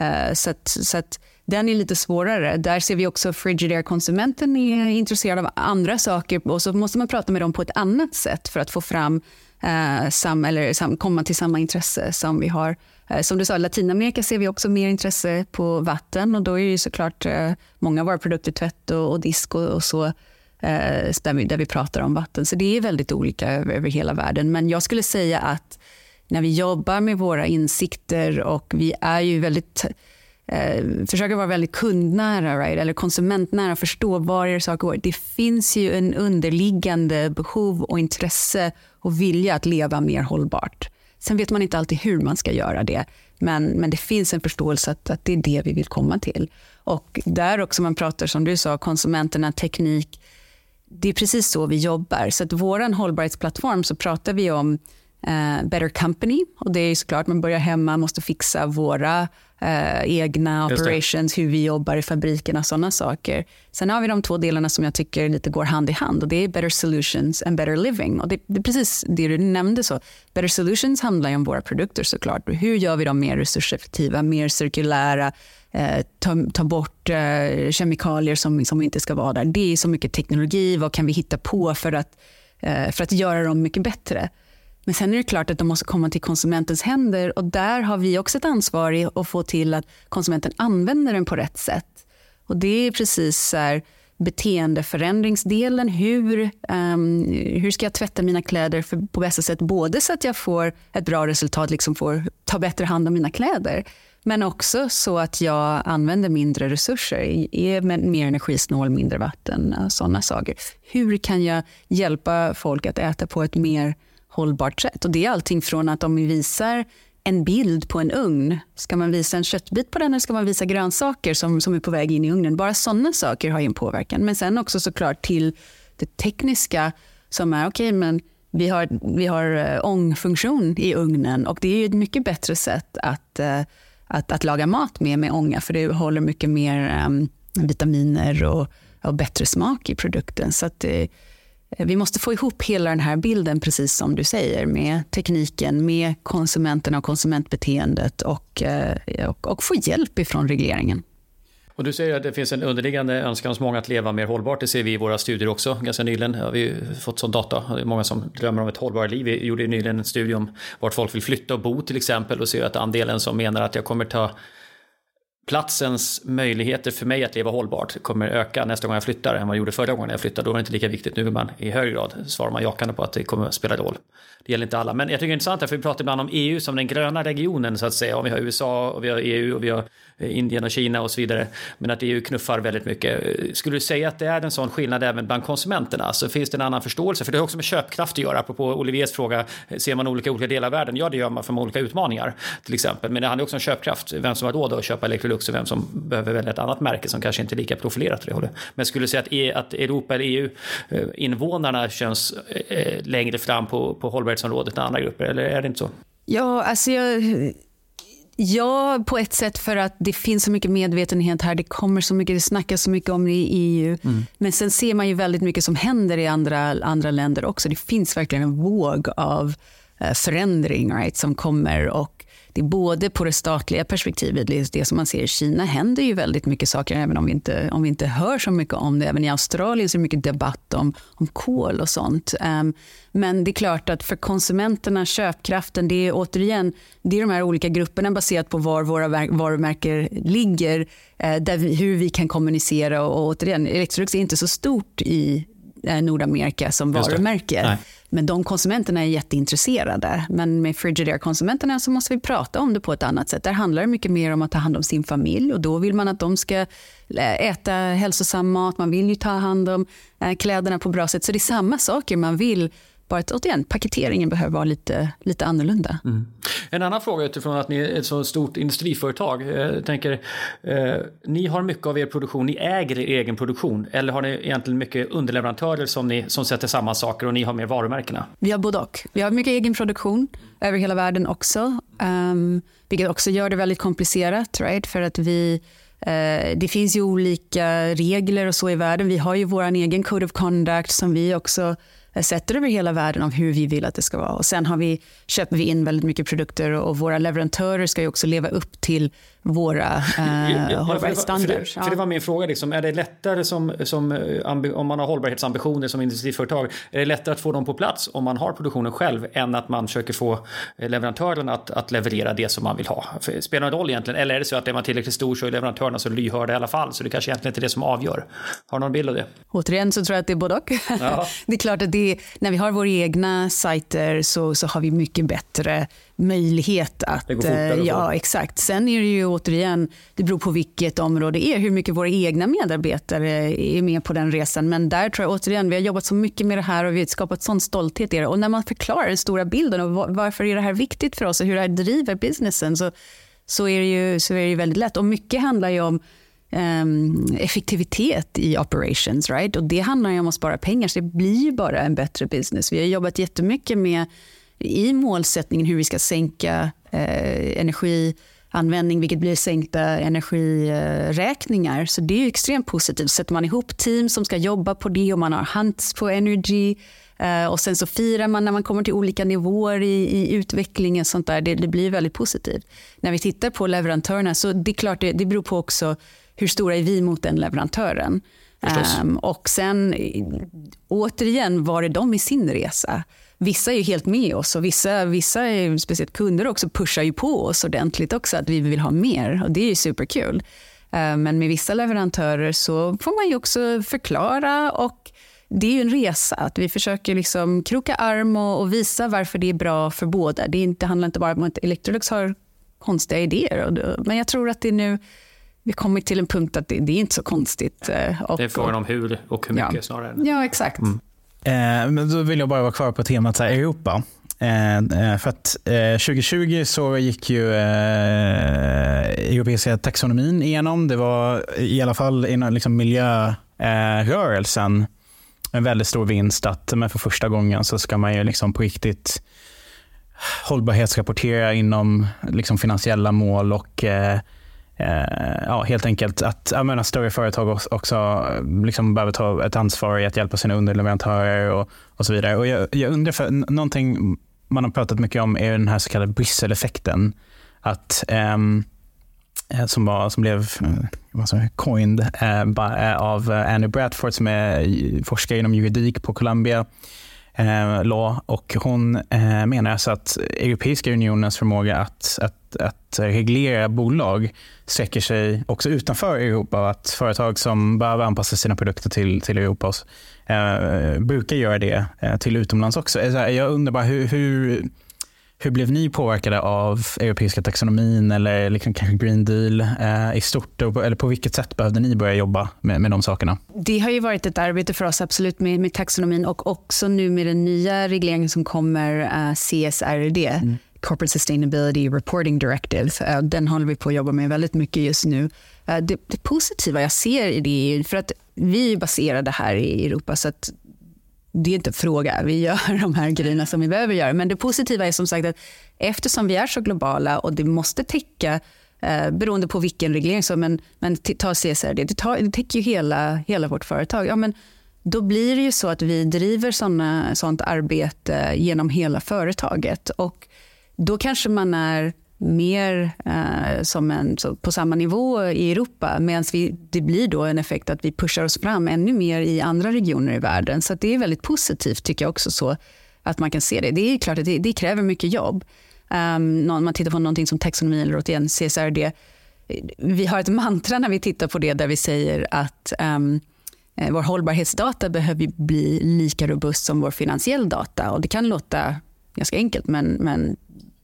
Uh, så att, så att den är lite svårare. Där ser vi också Frigidaire-konsumenten är intresserad av andra saker och så måste man prata med dem på ett annat sätt för att få fram eh, sam, eller sam, komma till samma intresse som vi har. Eh, som du sa, i Latinamerika ser vi också mer intresse på vatten och då är ju såklart eh, många av våra produkter, tvätt och, och disk och, och så, eh, där vi, där vi pratar om vatten. Så det är väldigt olika över, över hela världen. Men jag skulle säga att när vi jobbar med våra insikter och vi är ju väldigt eh, försöka vara väldigt kundnära right? eller konsumentnära, förstå var är saker går. Det finns ju en underliggande behov och intresse och vilja att leva mer hållbart. Sen vet man inte alltid hur man ska göra det, men, men det finns en förståelse att, att det är det vi vill komma till. Och där också man pratar, som du sa, konsumenterna, teknik. Det är precis så vi jobbar. Så att vår hållbarhetsplattform så pratar vi om uh, better company. Och det är såklart, man börjar hemma, måste fixa våra uh, egna operations, hur vi jobbar i fabrikerna, sådana saker. Sen har vi de två delarna som jag tycker lite går hand i hand och det är better solutions and better living. Och det, det är precis det du nämnde. så. Better solutions handlar ju om våra produkter såklart. Hur gör vi dem mer resurseffektiva, mer cirkulära, eh, ta, ta bort eh, kemikalier som, som inte ska vara där. Det är så mycket teknologi, vad kan vi hitta på för att, eh, för att göra dem mycket bättre? Men sen är det klart att de måste komma till konsumentens händer och där har vi också ett ansvar i att få till att konsumenten använder den på rätt sätt. Och det är precis så här, beteendeförändringsdelen. Hur, um, hur ska jag tvätta mina kläder för, på bästa sätt? Både så att jag får ett bra resultat, liksom får ta bättre hand om mina kläder. Men också så att jag använder mindre resurser, är mer energisnål, mindre vatten, eh, sådana saker. Hur kan jag hjälpa folk att äta på ett mer hållbart sätt. Och det är allting från att om vi visar en bild på en ugn, ska man visa en köttbit på den eller ska man visa grönsaker som, som är på väg in i ugnen? Bara sådana saker har ju en påverkan. Men sen också såklart till det tekniska som är okej, okay, men vi har, vi har eh, ångfunktion i ugnen och det är ett mycket bättre sätt att, eh, att, att laga mat med, med ånga för det håller mycket mer um, vitaminer och, och bättre smak i produkten. Så att, Eh, vi måste få ihop hela den här bilden, precis som du säger, med tekniken, med konsumenterna och konsumentbeteendet och, eh, och, och få hjälp ifrån regleringen. Och du säger att det finns en underliggande önskan hos många att leva mer hållbart. Det ser vi i våra studier också. Ganska nyligen har vi fått sån data. Det är många som drömmer om ett hållbart liv. Vi gjorde nyligen en studie om vart folk vill flytta och bo till exempel och ser att andelen som menar att jag kommer ta platsens möjligheter för mig att leva hållbart kommer öka nästa gång jag flyttar än vad jag gjorde förra gången jag flyttade. Då var det inte lika viktigt. Nu man i hög grad svarar man jakande på att det kommer att spela roll. Det gäller inte alla. Men jag tycker det är intressant, för vi pratar ibland om EU som den gröna regionen så att säga. Och vi har USA och vi har EU och vi har Eh, Indien och Kina och så vidare. Men att EU knuffar väldigt mycket. Skulle du säga att det är en sån skillnad även bland konsumenterna? Alltså, finns det en annan förståelse? För det har också med köpkraft att göra. Apropå Oliviers fråga, ser man olika olika delar av världen? Ja, det gör man för olika utmaningar till exempel. Men det handlar också om köpkraft. Vem som har råd att köpa Electrolux och vem som behöver välja ett annat märke som kanske inte är lika profilerat det hållet. Men skulle du säga att, e, att Europa eller EU-invånarna eh, känns eh, längre fram på, på hållbarhetsområdet än andra grupper? Eller är det inte så? Ja, alltså jag... Ja, på ett sätt för att det finns så mycket medvetenhet här. Det kommer så mycket, det snackas så mycket om det i EU. Mm. Men sen ser man ju väldigt mycket som händer i andra, andra länder också. Det finns verkligen en våg av eh, förändring right, som kommer och det är både på det statliga perspektivet, det, det som man ser i Kina händer ju väldigt mycket saker, även om vi inte, om vi inte hör så mycket om det. Även i Australien så är det mycket debatt om, om kol och sånt. Um, men det är klart att för konsumenterna, köpkraften, det är återigen det är de här olika grupperna baserat på var våra varumärken ligger, eh, där vi, hur vi kan kommunicera. Och, och återigen, Electrolux är inte så stort i Nordamerika som varumärke. Men de konsumenterna är jätteintresserade. Men med Frigidaire-konsumenterna så måste vi prata om det på ett annat sätt. Där handlar det mycket mer om att ta hand om sin familj och då vill man att de ska eh, äta hälsosam mat, man vill ju ta hand om eh, kläderna på bra sätt. Så det är samma saker man vill bara att återigen, paketeringen behöver vara lite, lite annorlunda. Mm. En annan fråga utifrån att ni är ett så stort industriföretag. Jag eh, tänker, eh, ni har mycket av er produktion, ni äger er egen produktion eller har ni egentligen mycket underleverantörer som, ni, som sätter samman saker och ni har mer varumärkena? Vi har både och. Vi har mycket egen produktion över hela världen också, um, vilket också gör det väldigt komplicerat, right? för att vi Eh, det finns ju olika regler och så i världen. Vi har ju vår egen code of conduct som vi också sätter över hela världen av hur vi vill att det ska vara. Och sen har vi, köper vi in väldigt mycket produkter och våra leverantörer ska ju också leva upp till våra eh, hållbarhetsstandarder. För, för, det var min fråga, liksom, är det lättare som, som, eh, om man har hållbarhetsambitioner som industriföretag, är det lättare att få dem på plats om man har produktionen själv än att man försöker få leverantörerna att, att leverera det som man vill ha? För, spelar det roll egentligen? Eller är det så att är man tillräckligt stor så är leverantörerna så lyhörda i alla fall, så det kanske egentligen inte är det som avgör? Har du någon bild av det? Återigen så tror jag att det är både och. Ja. det är klart att det, när vi har våra egna sajter så, så har vi mycket bättre möjlighet att... Det går fortare, eh, ja, exakt. Sen är det ju återigen, det beror på vilket område det är, hur mycket våra egna medarbetare är med på den resan. Men där tror jag återigen, vi har jobbat så mycket med det här och vi har skapat sån stolthet i det. Och när man förklarar den stora bilden och varför är det här viktigt för oss och hur det här driver businessen så, så, är det ju, så är det ju väldigt lätt. Och mycket handlar ju om um, effektivitet i operations. Right? Och det handlar ju om att spara pengar, så det blir ju bara en bättre business. Vi har jobbat jättemycket med i målsättningen hur vi ska sänka eh, energianvändning, vilket blir sänkta energiräkningar. Så det är extremt positivt. Sätter man ihop team som ska jobba på det och man har hunts på energy eh, och sen så firar man när man kommer till olika nivåer i, i utvecklingen. Sånt där. Det, det, blir väldigt positivt. När vi tittar på leverantörerna så det är klart det, det beror på också hur stora är vi mot den leverantören. Um, och sen återigen, var är de i sin resa? vissa är ju helt med oss och vissa, vissa är, speciellt kunder också, pushar ju på oss ordentligt också att vi vill ha mer och det är ju superkul. Eh, men med vissa leverantörer så får man ju också förklara och det är ju en resa. att Vi försöker liksom kroka arm och, och visa varför det är bra för båda. Det, inte, handlar inte bara om att Electrolux har konstiga idéer. Men jag tror att det nu vi kommit till en punkt att det, det är inte så konstigt. Eh, och, det är frågan om hur och hur mycket ja. snarare. Ja, exakt. Mm. Eh, men då vill jag bara vara kvar på temat så här, Europa. Eh, eh för att eh, 2020 så gick ju eh, europeiska taxonomin igenom. Det var i alla fall inom liksom miljörörelsen en väldigt stor vinst att men för första gången så ska man ju liksom på riktigt hållbarhetsrapportera inom liksom finansiella mål och Eh, ja, helt enkelt att jag menar, större företag också eh, liksom behöver ta ett ansvar i att hjälpa sina underleverantörer och, och så vidare. Och jag, jag undrar, för någonting man har pratat mycket om är den här så kallade Brysseleffekten. Att, um, som, var, som blev eh, vad säger, coined eh, av Andrew Bradford som är forskare inom juridik på Columbia eh, law och hon eh, menar alltså att Europeiska unionens förmåga att, att, att reglera bolag sträcker sig också utanför Europa att företag som behöver anpassa sina produkter till, till Europa eh, brukar göra det eh, till utomlands också. Eh, jag undrar bara hur, hur hur blev ni påverkade av europeiska taxonomin eller liksom kanske Green Deal eh, i stort? Eller på vilket sätt behövde ni börja jobba med, med de sakerna? Det har ju varit ett arbete för oss absolut med, med taxonomin och också nu med den nya regleringen som kommer, eh, CSRD. Mm. Corporate Sustainability Reporting Directive. Uh, den håller vi på att jobba med väldigt mycket just nu. Uh, det, det, positiva jag ser i det är för att vi är baserade här i Europa så att det är inte en fråga. Vi gör de här grejerna som vi behöver göra. Men det positiva är som sagt att eftersom vi är så globala och det måste täcka eh, beroende på vilken reglering, så, men, men ta CSRD, det, tar, det täcker ju hela, hela vårt företag. Ja, men då blir det ju så att vi driver såna, sånt arbete genom hela företaget. Och då kanske man är mer eh, som en, på samma nivå i Europa medan det blir då en effekt att vi pushar oss fram ännu mer i andra regioner i världen. Så det är väldigt positivt tycker jag också så att man kan se det. Det är klart att det, det kräver mycket jobb. Ehm, um, om man tittar på någonting som taxonomi eller återigen CSRD. Vi har ett mantra när vi tittar på det där vi säger att um, vår hållbarhetsdata behöver bli lika robust som vår finansiell data. Och det kan låta ganska enkelt men, men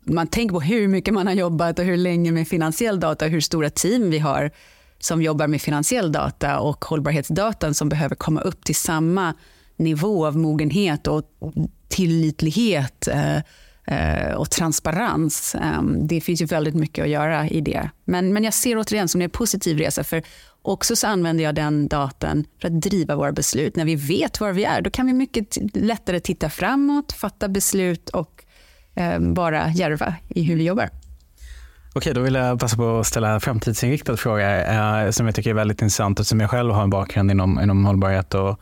man tänker på hur mycket man har jobbat och hur länge med finansiell data, hur stora team vi har som jobbar med finansiell data och hållbarhetsdatan som behöver komma upp till samma nivå av mogenhet och tillitlighet eh, eh, och transparens. Ehm, det finns ju väldigt mycket att göra i det. Men, men jag ser återigen som en positiv resa. för Också så använder jag den datan för att driva våra beslut. När vi vet var vi är, då kan vi mycket lättare titta framåt, fatta beslut och Eh, vara djärva i hur vi jobbar. Okej, då vill jag passa på att ställa en framtidsinriktad fråga eh, som jag tycker är väldigt intressant eftersom jag själv har en bakgrund inom, inom hållbarhet och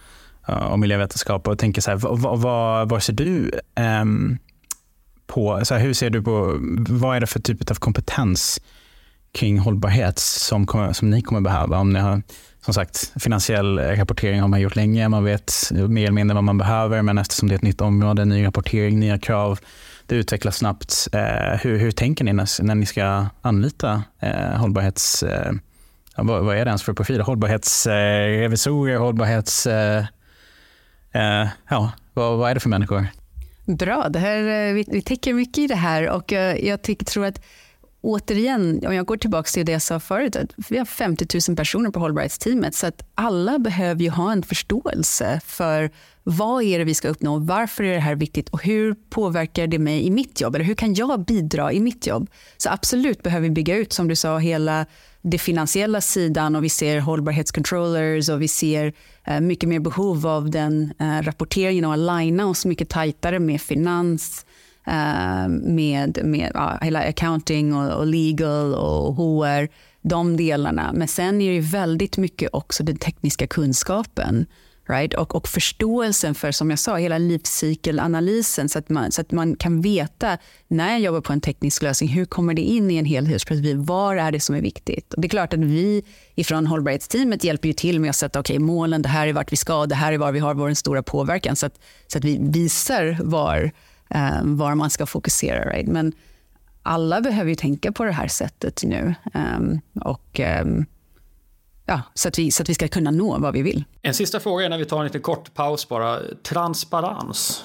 eh, och miljövetenskap och tänker så här, vad, vad, vad ser du eh, på, så här, hur ser du på, vad är det för typ av kompetens kring hållbarhet som, kommer, som ni kommer behöva? Om ni har, som sagt, finansiell rapportering har man gjort länge, man vet mer eller mindre vad man behöver, men eftersom det är ett nytt område, ny rapportering, nya krav, det utvecklas snabbt. Eh, hur, hur tänker ni när, när ni ska anlita eh, hållbarhets... Eh, vad, vad, är det ens för profil? Hållbarhetsrevisorer, eh, hållbarhets... Eh, eh, ja, vad, vad är det för människor? Bra, det här, eh, vi, vi täcker mycket i det här och jag, jag tycker, tror att återigen, om jag går tillbaka till det jag sa förut, att vi har 50 000 personer på hållbarhetsteamet, så att alla behöver ju ha en förståelse för vad är det vi ska uppnå, varför är det här viktigt och hur påverkar det mig i mitt jobb? Eller hur kan jag bidra i mitt jobb? Så absolut behöver vi bygga ut, som du sa, hela det finansiella sidan och vi ser hållbarhetscontrollers och vi ser eh, mycket mer behov av den eh, rapporteringen och aligna oss mycket tajtare med finans, eh, med, med ja, hela accounting och, och, legal och HR, de delarna. Men sen är det väldigt mycket också den tekniska kunskapen. Right? Och, och förståelsen för, som jag sa, hela livscykelanalysen så att, man, så att man kan veta när jag jobbar på en teknisk lösning, hur kommer det in i en helhetsperspektiv? Vad är det som är viktigt? Och det är klart att vi ifrån hållbarhetsteamet hjälper ju till med att sätta okay, målen, det här är vart vi ska, det här är var vi har vår stora påverkan, så att, så att vi visar var, um, var man ska fokusera. Right? Men alla behöver ju tänka på det här sättet nu. Um, och um, ja, så, att vi, så att vi ska kunna nå vad vi vill. En sista fråga innan vi tar en liten kort paus bara. Transparens.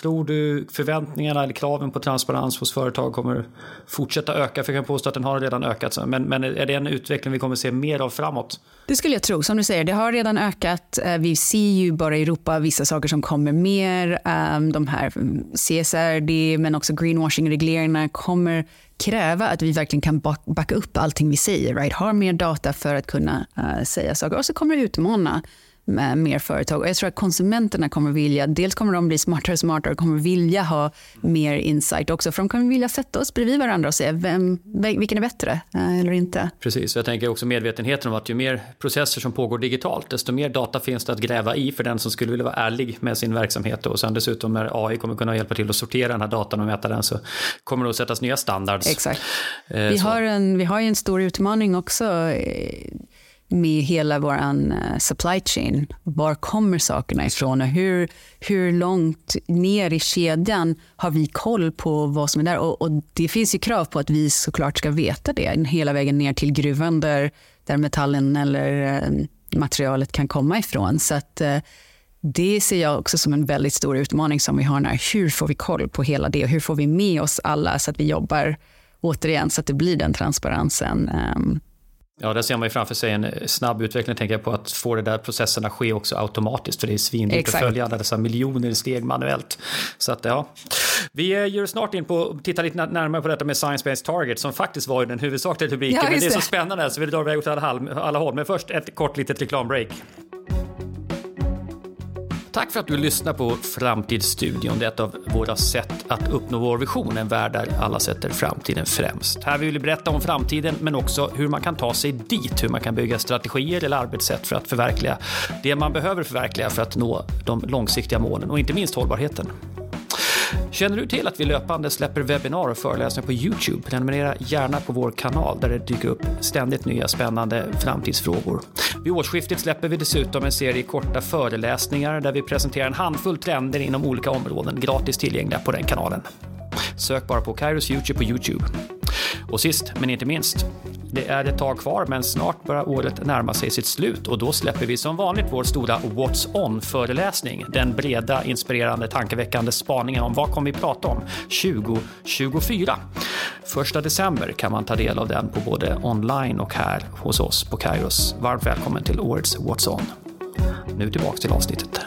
Tror du förväntningarna eller kraven på transparens hos företag kommer fortsätta öka? För jag kan påstå att den har redan ökat. Men, men är det en utveckling vi kommer se mer av framåt? Det skulle jag tro. Som du säger, det har redan ökat. Eh, vi ser ju bara i Europa vissa saker som kommer mer. Ehm, de här CSRD men också greenwashing-regleringarna kommer kräva att vi verkligen kan backa upp allting vi säger. Right? Har mer data för att kunna eh, säga saker. Och så kommer det utmana mer företag. Och jag tror att konsumenterna kommer vilja, dels kommer de bli smartare och smartare och kommer vilja ha mer insight också. För de kommer vilja sätta oss bredvid varandra och säga vem, vilken är bättre eh, eller inte. Precis, jag tänker också medvetenheten om att ju mer processer som pågår digitalt, desto mer data finns det att gräva i för den som skulle vilja vara ärlig med sin verksamhet. Och sen dessutom när AI kommer kunna hjälpa till att sortera den här datan och mäta den så kommer det att sättas nya standards. Exakt. Eh, vi, har en, vi har ju en stor utmaning också eh, med hela vår eh, supply chain. Var kommer sakerna ifrån och hur, hur långt ner i kedjan har vi koll på vad som är där? Och, och det finns ju krav på att vi såklart ska veta det hela vägen ner till gruvan där, där metallen eller eh, materialet kan komma ifrån. Så att, eh, det ser jag också som en väldigt stor utmaning som vi har när. Hur får vi koll på hela det? Hur får vi med oss alla så att vi jobbar återigen så att det blir den transparensen um, Ja, där ser man ju framför sig en snabb utveckling, tänker jag på att få de där processerna ske också automatiskt, för det är svindyrt att följa alla dessa miljoner steg manuellt. Så att ja, vi eh, gör snart in på att titta lite närmare på detta med Science-Based Target som faktiskt var den huvudsakliga rubriken, ja, men det är så spännande så vi drar iväg åt alla, alla håll. Men först ett kort litet reklambreak. Tack för att du lyssnar på Framtidsstudion. Det är ett av våra sätt att uppnå vår vision, en värld där alla sätter framtiden främst. Här vill vi berätta om framtiden, men också hur man kan ta sig dit, hur man kan bygga strategier eller arbetssätt för att förverkliga det man behöver förverkliga för att nå de långsiktiga målen och inte minst hållbarheten. Känner du till att vi löpande släpper webbinar och föreläsningar på Youtube? Prenumerera gärna på vår kanal där det dyker upp ständigt nya spännande framtidsfrågor. Vid årsskiftet släpper vi dessutom en serie korta föreläsningar där vi presenterar en handfull trender inom olika områden gratis tillgängliga på den kanalen. Sök bara på Kairos Future på Youtube. Och sist men inte minst, det är ett tag kvar men snart börjar året närma sig sitt slut och då släpper vi som vanligt vår stora What's On-föreläsning. Den breda, inspirerande, tankeväckande spaningen om vad kommer vi prata om 2024. Första december kan man ta del av den på både online och här hos oss på Kairos. Varmt välkommen till årets What's On. Nu tillbaks till avsnittet.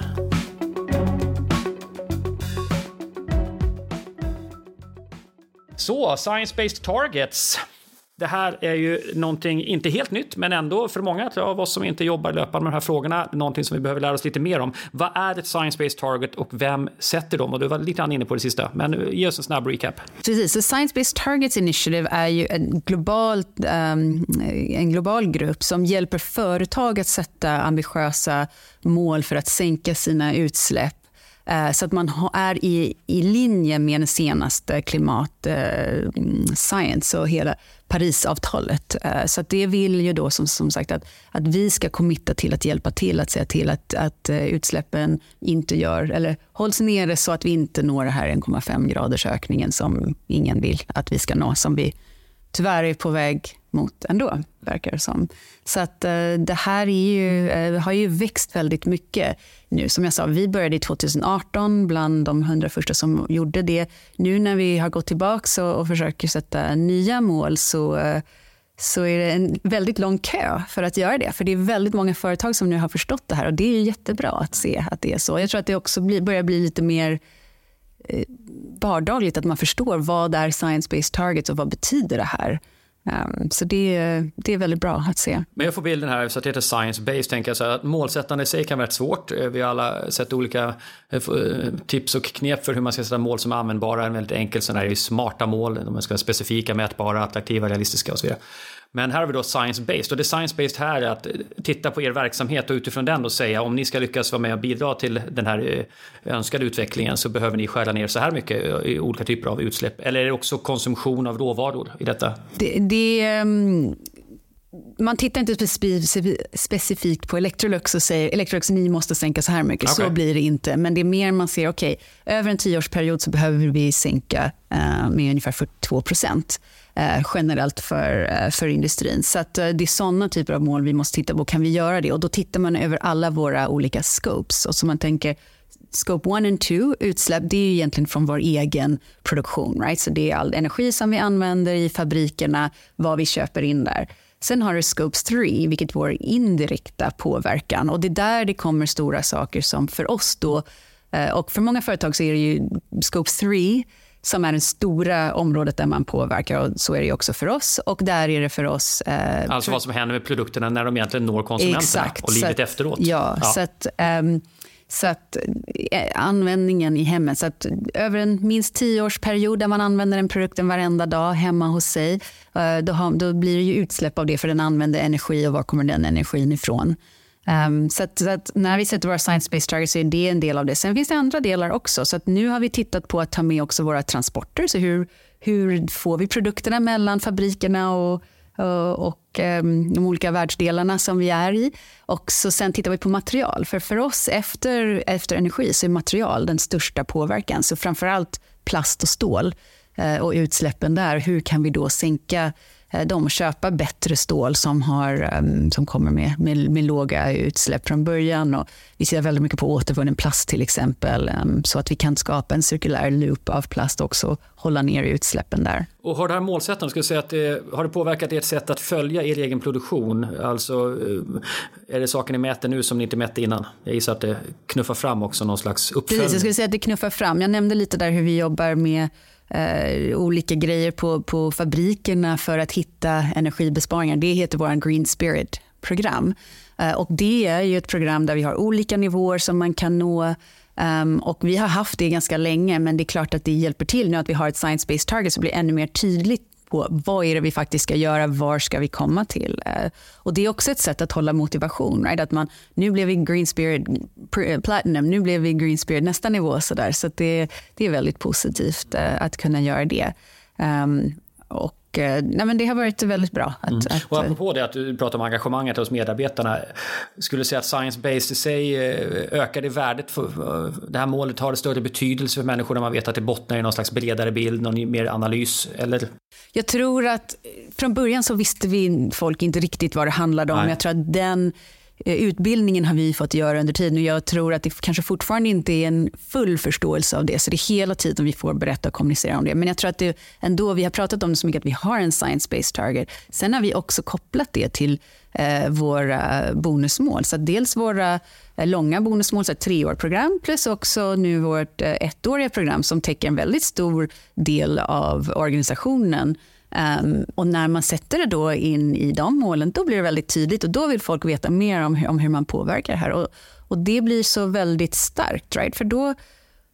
Så, Science-Based Targets. Det här är ju någonting, inte helt nytt, men ändå för många av oss som inte jobbar löpande med de här frågorna, någonting som vi behöver lära oss lite mer om. Vad är ett science-based target och vem sätter dem? Och du var lite grann inne på det sista, men ge oss en snabb recap. Precis, så Science-based targets initiative är ju en global, um, en global grupp som hjälper företag att sätta ambitiösa mål för att sänka sina utsläpp Eh, så att man är i, i linje med den senaste klimat eh, science och hela Parisavtalet. Eh, så att det vill ju då som, som sagt att, att vi ska committa till att hjälpa till att säga till att, att eh, utsläppen inte gör, eller hålls nere så att vi inte når det här 1,5 graders ökningen som ingen vill att vi ska nå, som vi tyvärr är på väg mot ändå, verkar det som. Så att, eh, det här är ju, eh, har ju växt väldigt mycket nu. Som jag sa, vi började 2018 bland de hundra första som gjorde det. Nu när vi har gått tillbaka och, och försöker sätta nya mål så, eh, så är det en väldigt lång kö för att göra det. För det är väldigt många företag som nu har förstått det här och det är jättebra att se att det är så. Jag tror att det också blir, börjar bli lite mer Eh, vardagligt att man förstår vad är science-based targets och vad betyder det här? Um, så det, det är väldigt bra att se. Men jag får bilden här, så att det heter science-based, tänker jag så här, att målsättande i sig kan vara rätt svårt. Eh, vi har alla sett olika eh, tips och knep för hur man ska sätta mål som är användbara. En väldigt enkel sån här är smarta mål, de ska vara specifika, mätbara, attraktiva, realistiska och så vidare. Men här har vi då science-based och det science-based här är att titta på er verksamhet och utifrån den då säga om ni ska lyckas vara med och bidra till den här önskade utvecklingen så behöver ni skära ner så här mycket i olika typer av utsläpp. Eller är det också konsumtion av råvaror i detta? Det, det um man tittar inte specifikt på Electrolux och säger Electrolux ni måste sänka så här mycket. Okay. Så blir det inte. Men det är mer man ser, okej, okay, över en tioårsperiod så behöver vi sänka med ungefär 42 procent Eh, generellt för, eh, för industrin. Så att, eh, det är såna typer av mål vi måste titta på. Kan vi göra det? Och då tittar man över alla våra olika scopes. Och så man tänker, Scope 1 och 2, utsläpp, det är egentligen från vår egen produktion. Right? Så det är all energi som vi använder i fabrikerna, vad vi köper in där. Sen har du Scope 3, vilket är vår indirekta påverkan. Och Det är där det kommer stora saker som för oss då, och för många företag så är det ju Scope 3 som är det stora området där man påverkar. och Så är det också för oss. Och där är det för oss... Eh, alltså vad som händer med produkterna när de egentligen når konsumenterna exakt, och livet att, efteråt. Ja, ja. så att... Um, så att eh, användningen i hemmet, så att över en minst tioårsperiod där man använder den produkten varenda dag hemma hos sig, eh, då, har, då blir det ju utsläpp av det för den använder energi och var kommer den energin ifrån? Um, så, att, så att när vi sätter våra science-based targets så är det en del av det. Sen finns det andra delar också. Så att nu har vi tittat på att ta med också våra transporter. Så hur, hur får vi produkterna mellan fabrikerna och och, och um, de olika världsdelarna som vi är i. Och så sen tittar vi på material. För för oss efter, efter energi så är material den största påverkan. Så framförallt plast och stål eh, och utsläppen där. Hur kan vi då sänka de köpa bättre stål som, har, ehm, som kommer med, med, med, låga utsläpp från början. Och vi ser väldigt mycket på återvunnen plast till exempel, ehm, så att vi kan skapa en cirkulär loop av plast också och hålla ner utsläppen där. Och har det här målsättningen, ska säga att det, har det påverkat ert sätt att följa er egen produktion? Alltså, eh, är det saker ni mäter nu som ni inte mätte innan? Jag gissar att det knuffar fram också någon slags uppföljning. Precis, jag skulle säga att det knuffar fram. Jag nämnde lite där hur vi jobbar med eh, olika grejer på, på fabrikerna för att hitta energibesparingar. Det heter vår Green Spirit-program. Eh, och det är ju ett program där vi har olika nivåer som man kan nå Um, och vi har haft det ganska länge, men det är klart att det hjälper till nu att vi har ett science-based target så blir det ännu mer tydligt på vad är det vi faktiskt ska göra, var ska vi komma till? Eh, och Det är också ett sätt att hålla motivation. Right? Att man, nu blev vi Green Spirit eh, Platinum, nu blev vi Green Spirit nästa nivå. Så, där. så det, det är väldigt positivt eh, att kunna göra det. Um, och Eh, nej, men det har varit väldigt bra. Att, mm. att, och apropå det att du pratar om engagemanget hos medarbetarna. Skulle du säga att science-based i sig eh, ökar i värdet? För, eh, det här målet har det större betydelse för människor när man vet att det bottnar i någon slags bredare bild, någon mer analys? Eller? Jag tror att från början så visste vi folk inte riktigt vad det handlade om. Nej. Jag tror att den Eh, utbildningen har vi fått göra under tiden och jag tror att det kanske fortfarande inte är en full förståelse av det. Så det är hela tiden vi får berätta och kommunicera om det. Men jag tror att det ändå, vi har pratat om det så mycket att vi har en science-based target. Sen har vi också kopplat det till eh, våra bonusmål. Så dels våra eh, långa bonusmål, så ett treårsprogram plus också nu vårt eh, ettåriga program som täcker en väldigt stor del av organisationen Um, och när man sätter det då in i de målen, då blir det väldigt tydligt och då vill folk veta mer om hur, om hur man påverkar det här. Och, och det blir så väldigt starkt, right? för då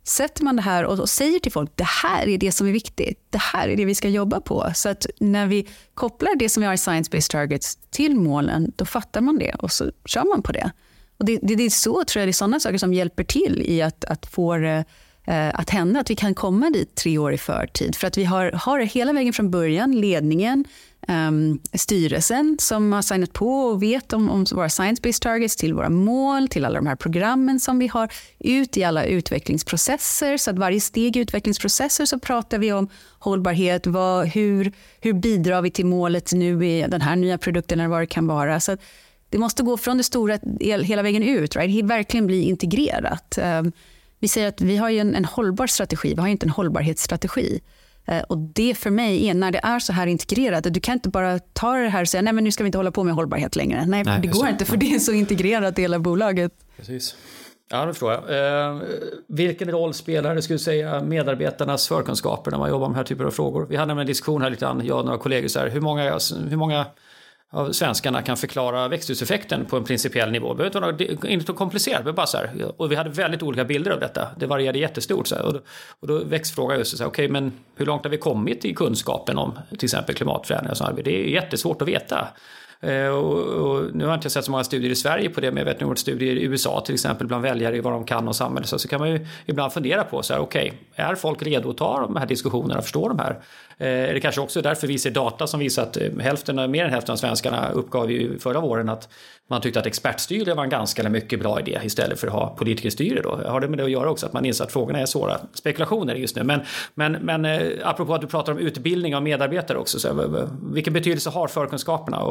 sätter man det här och, och säger till folk, det här är det som är viktigt, det här är det vi ska jobba på. Så att när vi kopplar det som vi har i Science-Based Targets till målen, då fattar man det och så kör man på det. Och det, det, det är så, tror jag, det är sådana saker som hjälper till i att, att få det Eh, att hända, att vi kan komma dit tre år i förtid. För att vi har, har det hela vägen från början, ledningen, um, styrelsen som har signat på och vet om, om våra science-based targets till våra mål, till alla de här programmen som vi har, ut i alla utvecklingsprocesser. Så att varje steg i utvecklingsprocesser så pratar vi om hållbarhet, vad, hur, hur bidrar vi till målet nu i den här nya produkten eller vad det kan vara. Så det måste gå från det stora hela vägen ut, right? verkligen bli integrerat. Um, vi säger att vi har en, en hållbar strategi, vi har inte en hållbarhetsstrategi. Eh, och det för mig är när det är så här integrerat, du kan inte bara ta det här och säga nej men nu ska vi inte hålla på med hållbarhet längre. Nej, nej det går så. inte för det är så integrerat i hela bolaget. Precis. Ja, det förstår jag. Eh, vilken roll spelar det, skulle säga, medarbetarnas förkunskaper när man jobbar med den här typen av frågor? Vi hade en diskussion här lite grann, jag och några kollegor, så här, hur många, hur många av svenskarna kan förklara växthuseffekten på en principiell nivå. Det behöver inte vara komplicerat, men bara så här. Och vi hade väldigt olika bilder av detta. Det varierade jättestort. Så här. Och, då, och då väcks frågan just så här, okej, okay, men hur långt har vi kommit i kunskapen om till exempel klimatförändringar? Så här. Det är jättesvårt att veta. Eh, och, och, nu har jag inte sett så många studier i Sverige på det, men jag vet några studier i USA till exempel bland väljare i vad de kan om samhället. Så, så kan man ju ibland fundera på så här, okej, okay, är folk redo att ta de här diskussionerna och förstå de här? Eh, är det kanske också därför vi ser data som visar att eh, hälften, mer än hälften av svenskarna uppgav ju förra våren att man tyckte att expertstyre var en ganska eller mycket bra idé istället för att ha politikerstyre då. Har det med det att göra också att man inser att frågorna är svåra spekulationer just nu. Men, men, men eh, apropå att du pratar om utbildning av medarbetare också, så, vilken betydelse har förkunskaperna?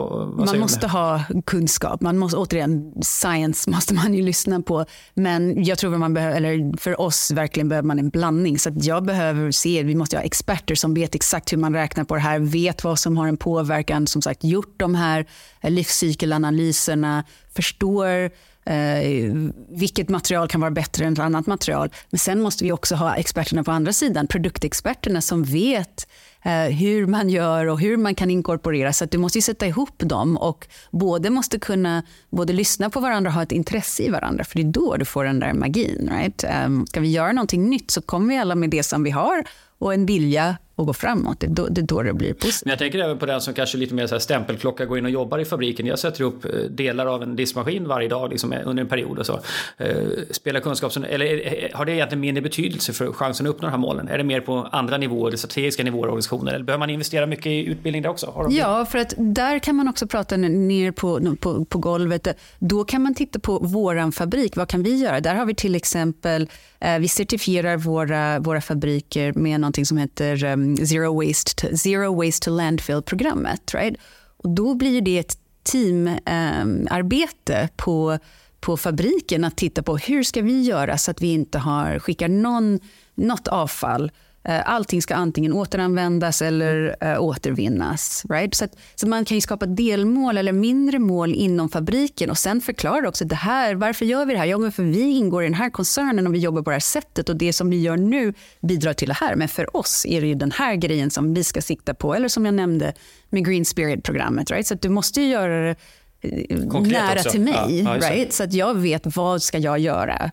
Man måste ha kunskap, man måste, återigen, science måste man ju lyssna på. Men jag tror att man behöver, eller för oss verkligen behöver man en blandning. Så jag behöver se, vi måste ha experter som vet exakt hur man räknar på det här, vet vad som har en påverkan, som sagt gjort de här eh, livscykelanalyserna, förstår eh, vilket material kan vara bättre än ett annat material. Men sen måste vi också ha experterna på andra sidan, produktexperterna som vet eh, hur man gör och hur man kan inkorporera. Så att du måste sätta ihop dem och både måste kunna både lyssna på varandra och ha ett intresse i varandra. För det är då du får den där magin. Right? Um, ska vi göra någonting nytt så kommer vi alla med det som vi har och en vilja och gå framåt. Det är, då, det är då det blir positivt. Men jag tänker även på den som kanske lite mer så här stämpelklocka går in och jobbar i fabriken. Jag sätter upp eh, delar av en diskmaskin varje dag liksom, under en period och så. Eh, spelar kunskap, eller har det egentligen mindre betydelse för chansen att uppnå de här målen? Är det mer på andra nivåer, strategiska nivåer och organisationer? Eller behöver man investera mycket i utbildning där också? ja, för att där kan man också prata ner på, på, på golvet. Då kan man titta på våran fabrik. Vad kan vi göra? Där har vi till exempel, eh, vi certifierar våra, våra fabriker med någonting som heter um, Zero Waste to, Zero Waste to Landfill-programmet. Right? Och då blir det ett teamarbete ehm, um, på, på fabriken att titta på hur ska vi göra så att vi inte har, skickar någon, något avfall allting ska antingen återanvändas eller uh, återvinnas. Right? Så, att, så man kan skapa delmål eller mindre mål inom fabriken och sen förklara också det här, varför gör vi det här? Ja, för vi ingår i den här koncernen och vi jobbar på det här sättet och det som vi gör nu bidrar till det här. Men för oss är det den här grejen som vi ska sikta på. Eller som jag nämnde med Green Spirit-programmet. Right? Så du måste göra det eh, Konkret nära också. till mig. Ja, ja, right? Så att jag vet vad ska jag göra.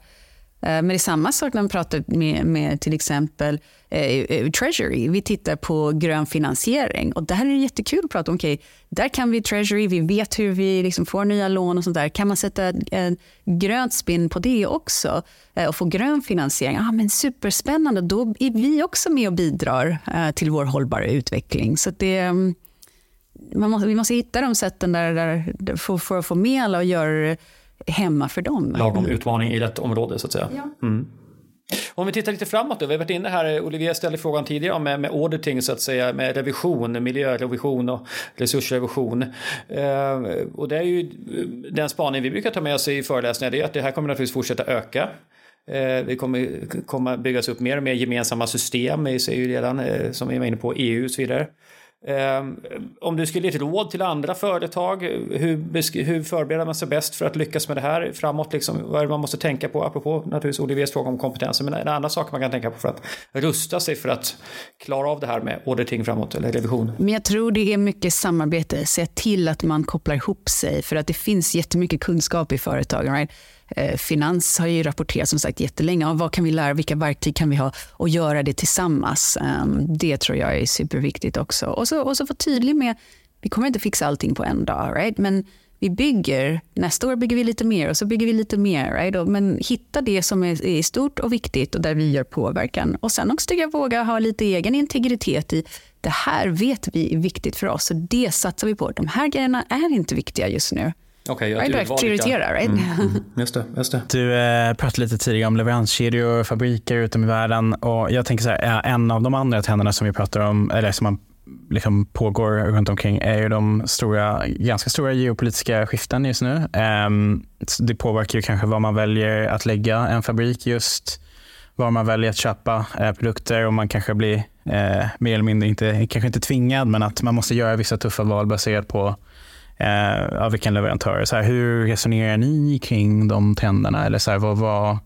Eh, men det är samma sak när man pratar med, med till exempel eh, eh Treasury. Vi tittar på grön finansiering. Och där är det jättekul att prata om, okay, där kan vi Treasury, vi vet hur vi liksom får nya lån och sånt där. Kan man sätta en grönt spin på det också eh, och få grön finansiering? Ah, men superspännande, då är vi också med och bidrar eh, till vår hållbara utveckling. Så det, mm, man måste, vi måste hitta de sätten där, där, för, för att få med alla och göra det hemma för dem. Lagom utmaning i rätt område så att säga. Ja. Mm. Om vi tittar lite framåt då, vi har varit inne här, Olivia ställde frågan tidigare om med, med auditing så att säga, med revision, miljörevision och resursrevision. Eh, och det är ju den spaning vi brukar ta med oss i föreläsningar, det är att det här kommer naturligtvis fortsätta öka. Eh, det kommer komma byggas upp mer och mer gemensamma system, vi ser ju redan, eh, som vi var inne på, EU och så vidare. Ehm, om du skulle ge ett råd till andra företag, hur, hur förbereder man sig bäst för att lyckas med det här framåt? Liksom, vad är det man måste tänka på, apropå naturligtvis Oliviers fråga om kompetensen, men är det andra saker man kan tänka på för att rusta sig för att klara av det här med auditing framåt eller revision? Men jag tror det är mycket samarbete, se till att man kopplar ihop sig för att det finns jättemycket kunskap i företagen. Right? Eh, finans har ju rapporterat som sagt jättelänge. vad kan vi lära? Vilka verktyg kan vi ha? Och göra det tillsammans. Ehm, det tror jag är superviktigt också. Och så, och så vara tydlig med, vi kommer inte fixa allting på en dag. Right? Men vi bygger, nästa år bygger vi lite mer och så bygger vi lite mer. Right? Men hitta det som är, är stort och viktigt och där vi gör påverkan. Och sen också tycker jag våga ha lite egen integritet i det här vet vi är viktigt för oss och det satsar vi på. De här grejerna är inte viktiga just nu. Okay, jag right, prioritera, right? Mm, mm, just det, just det. Du eh, pratade lite tidigare om leveranskedjor och fabriker runt om i världen. Och jag tänker så här, en av de andra trenderna som vi pratar om, eller som man liksom pågår runt omkring är ju de stora, ganska stora geopolitiska skiften just nu. Eh, det påverkar ju kanske var man väljer att lägga en fabrik just, var man väljer att köpa eh, produkter och man kanske blir eh, mer eller mindre, inte, kanske inte tvingad, men att man måste göra vissa tuffa val baserat på eh, av vilken leverantör. Så här, hur resonerar ni kring de trenderna? Eller så här, vad, vad,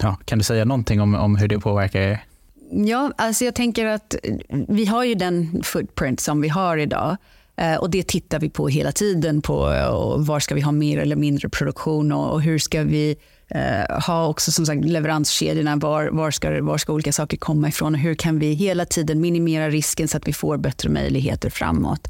ja, kan du säga någonting om, om hur det påverkar er? Ja, alltså jag tänker att vi har ju den footprint som vi har idag. Eh, och Det tittar vi på hela tiden. på Var ska vi ha mer eller mindre produktion och, och hur ska vi eh, ha också som sagt leveranskedjorna. Var, var, ska, var ska olika saker komma ifrån? Och hur kan vi hela tiden minimera risken så att vi får bättre möjligheter framåt?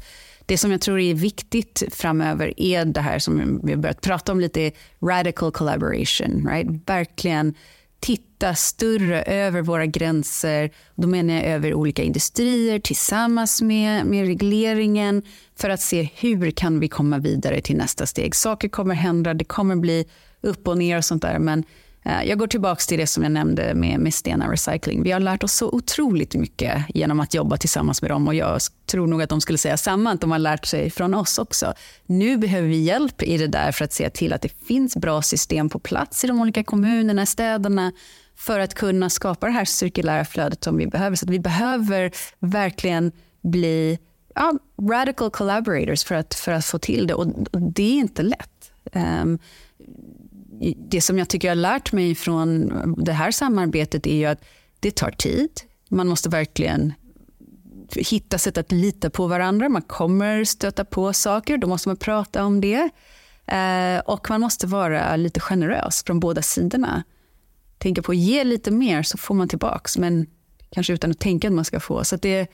Det som jag tror är viktigt framöver är det här som vi har börjat prata om lite, radical collaboration. Right? Verkligen titta större över våra gränser. Då menar jag över olika industrier tillsammans med, med regleringen för att se hur kan vi komma vidare till nästa steg. Saker kommer hända, det kommer bli upp och ner och sånt där. Men Eh, jag går tillbaka till det som jag nämnde med, med Stena Recycling. Vi har lärt oss så otroligt mycket genom att jobba tillsammans med dem och jag tror nog att de skulle säga samma, att de har lärt sig från oss också. Nu behöver vi hjälp i det där för att se till att det finns bra system på plats i de olika kommunerna, städerna för att kunna skapa det här cirkulära flödet som vi behöver. Så vi behöver verkligen bli ja, radical collaborators för att, för att få till det och, och det är inte lätt. Um, det som jag tycker jag har lärt mig från det här samarbetet är ju att det tar tid. Man måste verkligen hitta sätt att lita på varandra. Man kommer stöta på saker, då måste man prata om det. Eh, och man måste vara lite generös från båda sidorna. Tänka på att ge lite mer så får man tillbaks, men kanske utan att tänka att man ska få. Så det,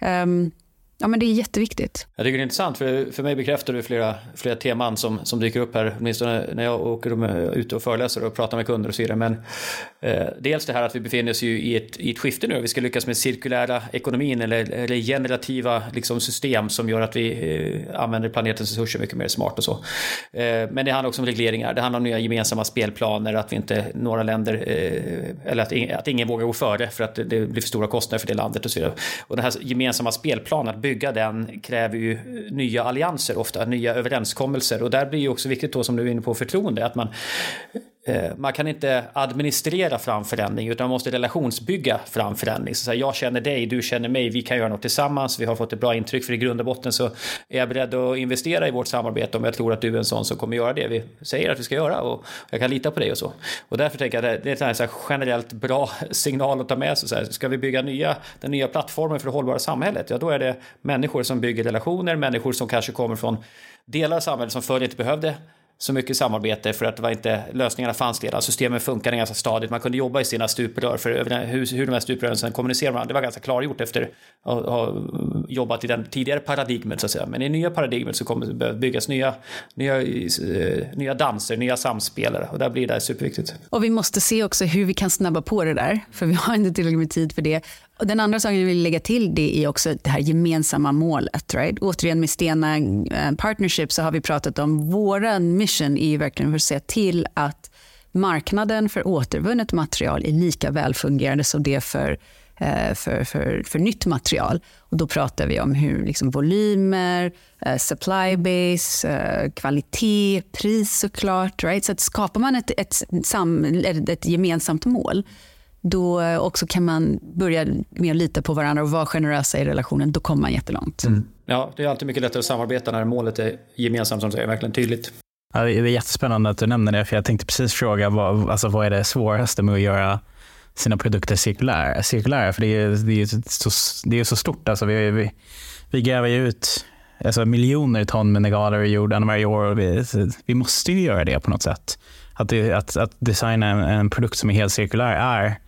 um, Ja, men det är jätteviktigt. Jag tycker det är intressant, för, för mig bekräftar du flera, flera teman som, som dyker upp här, åtminstone när jag åker ut och föreläser och pratar med kunder och så vidare. Men eh, dels det här att vi befinner oss ju i ett, i ett skifte nu, vi ska lyckas med cirkulära ekonomin eller generativa liksom, system som gör att vi eh, använder planetens resurser mycket mer smart och så. Eh, men det handlar också om regleringar, det handlar om nya gemensamma spelplaner, att vi inte, några länder, eh, eller att, att ingen vågar gå före för att det, det blir för stora kostnader för det landet och så vidare. Och den här gemensamma spelplanen, bygga den kräver ju nya allianser ofta, nya överenskommelser. Och där blir ju också viktigt då som du är inne på förtroende, att man Eh, man kan inte administrera fram förändring utan man måste relationsbygga fram förändring. Så jag känner dig, du känner mig, vi kan göra något tillsammans, vi har fått ett bra intryck för i grund och botten så är jag beredd att investera i vårt samarbete om jag tror att du är en sån som kommer göra det vi säger att vi ska göra och jag kan lita på dig och så. Och därför tänker jag att det är en generellt bra signal att ta med sig. Så här, ska vi bygga nya, den nya plattformen för det hållbara samhället, ja då är det människor som bygger relationer, människor som kanske kommer från delar av samhället som förr inte behövde så mycket samarbete för att det var inte, lösningarna fanns redan. Alltså, systemen funkade ganska stadigt. Man kunde jobba i sina stuprör för hur, hur de här stuprören sen kommunicerar med varandra. Det var ganska klargjort efter att ha jobbat i den tidigare paradigmet så att säga. Men i nya paradigmet så kommer det behöva byggas nya, nya, eh, nya danser, nya samspelare och där blir det superviktigt. Och vi måste se också hur vi kan snabba på det där, för vi har inte tillräckligt med tid för det. Och den andra saken jag vill lägga till det är också det här gemensamma målet. Right? Återigen med Stena eh, Partnership så har vi pratat om vår mission är ju verkligen för att se till att marknaden för återvunnet material är lika välfungerande som det för, för, för, för nytt material. Och då pratar vi om hur liksom, volymer, eh, supply base, kvalitet, pris såklart. Right? Så att skapar man ett, ett, ett, ett gemensamt mål då också kan man börja mer lita på varandra och vara generösa i relationen. Då kommer man jättelångt. Mm. Ja, det är alltid mycket lättare att samarbeta när målet är gemensamt, som säger, verkligen tydligt. Ja, det är jättespännande att du nämner det, för jag tänkte precis fråga vad, alltså, vad är det svåraste med att göra sina produkter cirkulära? cirkulära för det är, det är, så, det är så stort. Alltså, vi, vi, vi gräver ju ut alltså, miljoner ton mineraler i jorden varje år vi, vi måste ju göra det på något sätt. Att, det, att, att designa en, en, produkt som är helt cirkulär är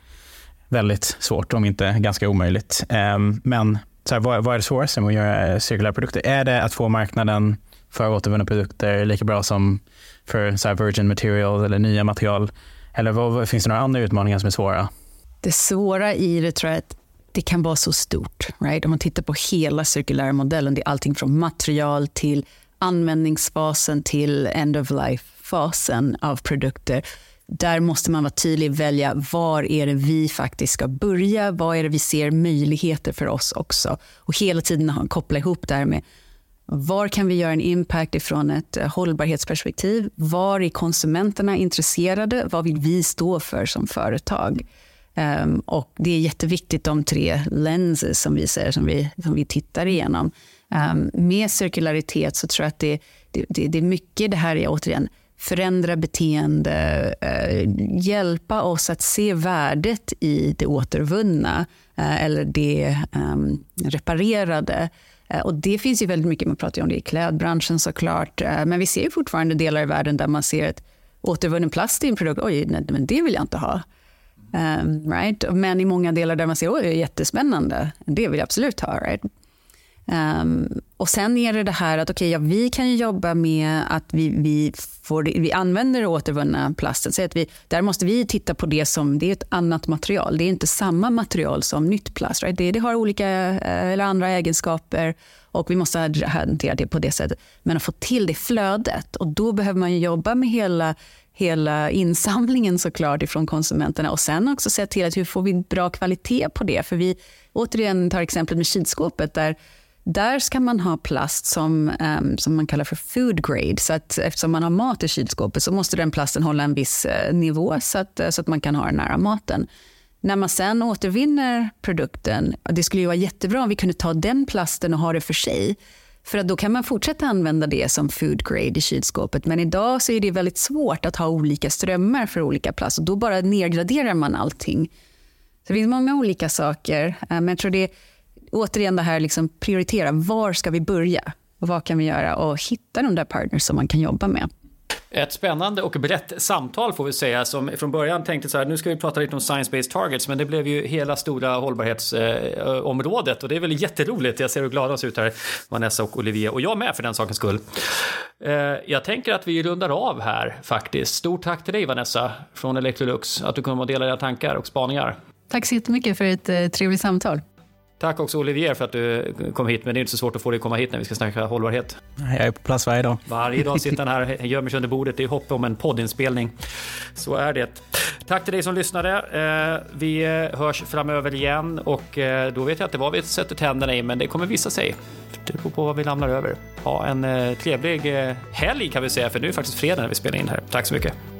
väldigt svårt, om inte ganska omöjligt. Um, men så här, vad, vad, är det svåraste med att göra cirkulära produkter? Är det att få marknaden för återvunna produkter lika bra som för så virgin material eller nya material? Eller vad, finns det några andra utmaningar som är svåra? Det svåra i det tror jag att det kan vara så stort. Right? Om man tittar på hela cirkulära modellen, det är allting från material till användningsfasen till end of life-fasen av produkter. Där måste man vara tydlig och välja var är det vi faktiskt ska börja. Vad är det vi ser möjligheter för oss också. Och hela tiden koppla ihop det här med var kan vi göra en impact ifrån ett eh, hållbarhetsperspektiv? Var är konsumenterna intresserade? Vad vill vi stå för som företag? Um, och det är jätteviktigt, de tre lenses som vi säger, som vi, som vi tittar igenom. Um, med cirkularitet så tror jag att det, det, det, det är mycket det här är återigen förändra beteende, uh, hjälpa oss att se värdet i det återvunna uh, eller det um, reparerade. Eh, och det finns ju väldigt mycket, man pratar om det i klädbranschen såklart, eh, men vi ser ju fortfarande delar i världen där man ser att återvunnen plast i en produkt, oj, nej, men det vill jag inte ha. Um, right? Men i många delar där man ser att det är jättespännande, det vill jag absolut ha. Right? Um, och sen är det det här att okay, ja, vi kan jobba med att vi, vi, får, vi använder återvunna plasten. Så att vi, där måste vi titta på det som det är ett annat material. Det är inte samma material som nytt plast. Right? Det, det har olika eh, eller andra egenskaper och vi måste hantera det på det sättet. Men att få till det flödet och då behöver man jobba med hela hela insamlingen såklart ifrån konsumenterna och sen också se till att hur får vi bra kvalitet på det? För vi återigen tar exemplet med kylskåpet där där ska man ha plast som, um, som man kallar för food grade. Så att eftersom man har mat i kylskåpet så måste den plasten hålla en viss uh, nivå så att, uh, så att man kan ha den nära maten. När man sen återvinner produkten, det skulle ju vara jättebra om vi kunde ta den plasten och ha det för sig. För att då kan man fortsätta använda det som food grade i kylskåpet. Men idag så är det väldigt svårt att ha olika strömmar för olika plast och då bara nedgraderar man allting. Så det finns många olika saker, eh, men jag tror det är återigen det här liksom prioritera. Var ska vi börja? Och vad kan vi göra? Och hitta de där partners som man kan jobba med. Ett spännande och brett samtal får vi säga som från början tänkte så här, nu ska vi prata lite om science-based targets, men det blev ju hela stora hållbarhetsområdet och det är väl jätteroligt. Jag ser hur glada oss ut här, Vanessa och Olivier och jag med för den sakens skull. Eh, jag tänker att vi rundar av här faktiskt. Stort tack till dig Vanessa från Electrolux att du kom och delade dina tankar och spaningar. Tack så jättemycket för ett eh, trevligt samtal. Tack också Olivier för att du kom hit, men det är inte så svårt att få dig att komma hit när vi ska snacka hållbarhet. Jag är på plats varje dag. Varje dag sitter han här, gömmer sig under bordet. Det är hopp om en poddinspelning. Så är det. Tack till dig som lyssnade. Eh, vi hörs framöver igen och eh, då vet jag inte vad vi sätter tänderna i, men det kommer visa sig. Det beror på vad vi lämnar över. Ha en eh, trevlig helg kan vi säga, för nu är det faktiskt fredag när vi spelar in här. Tack så mycket.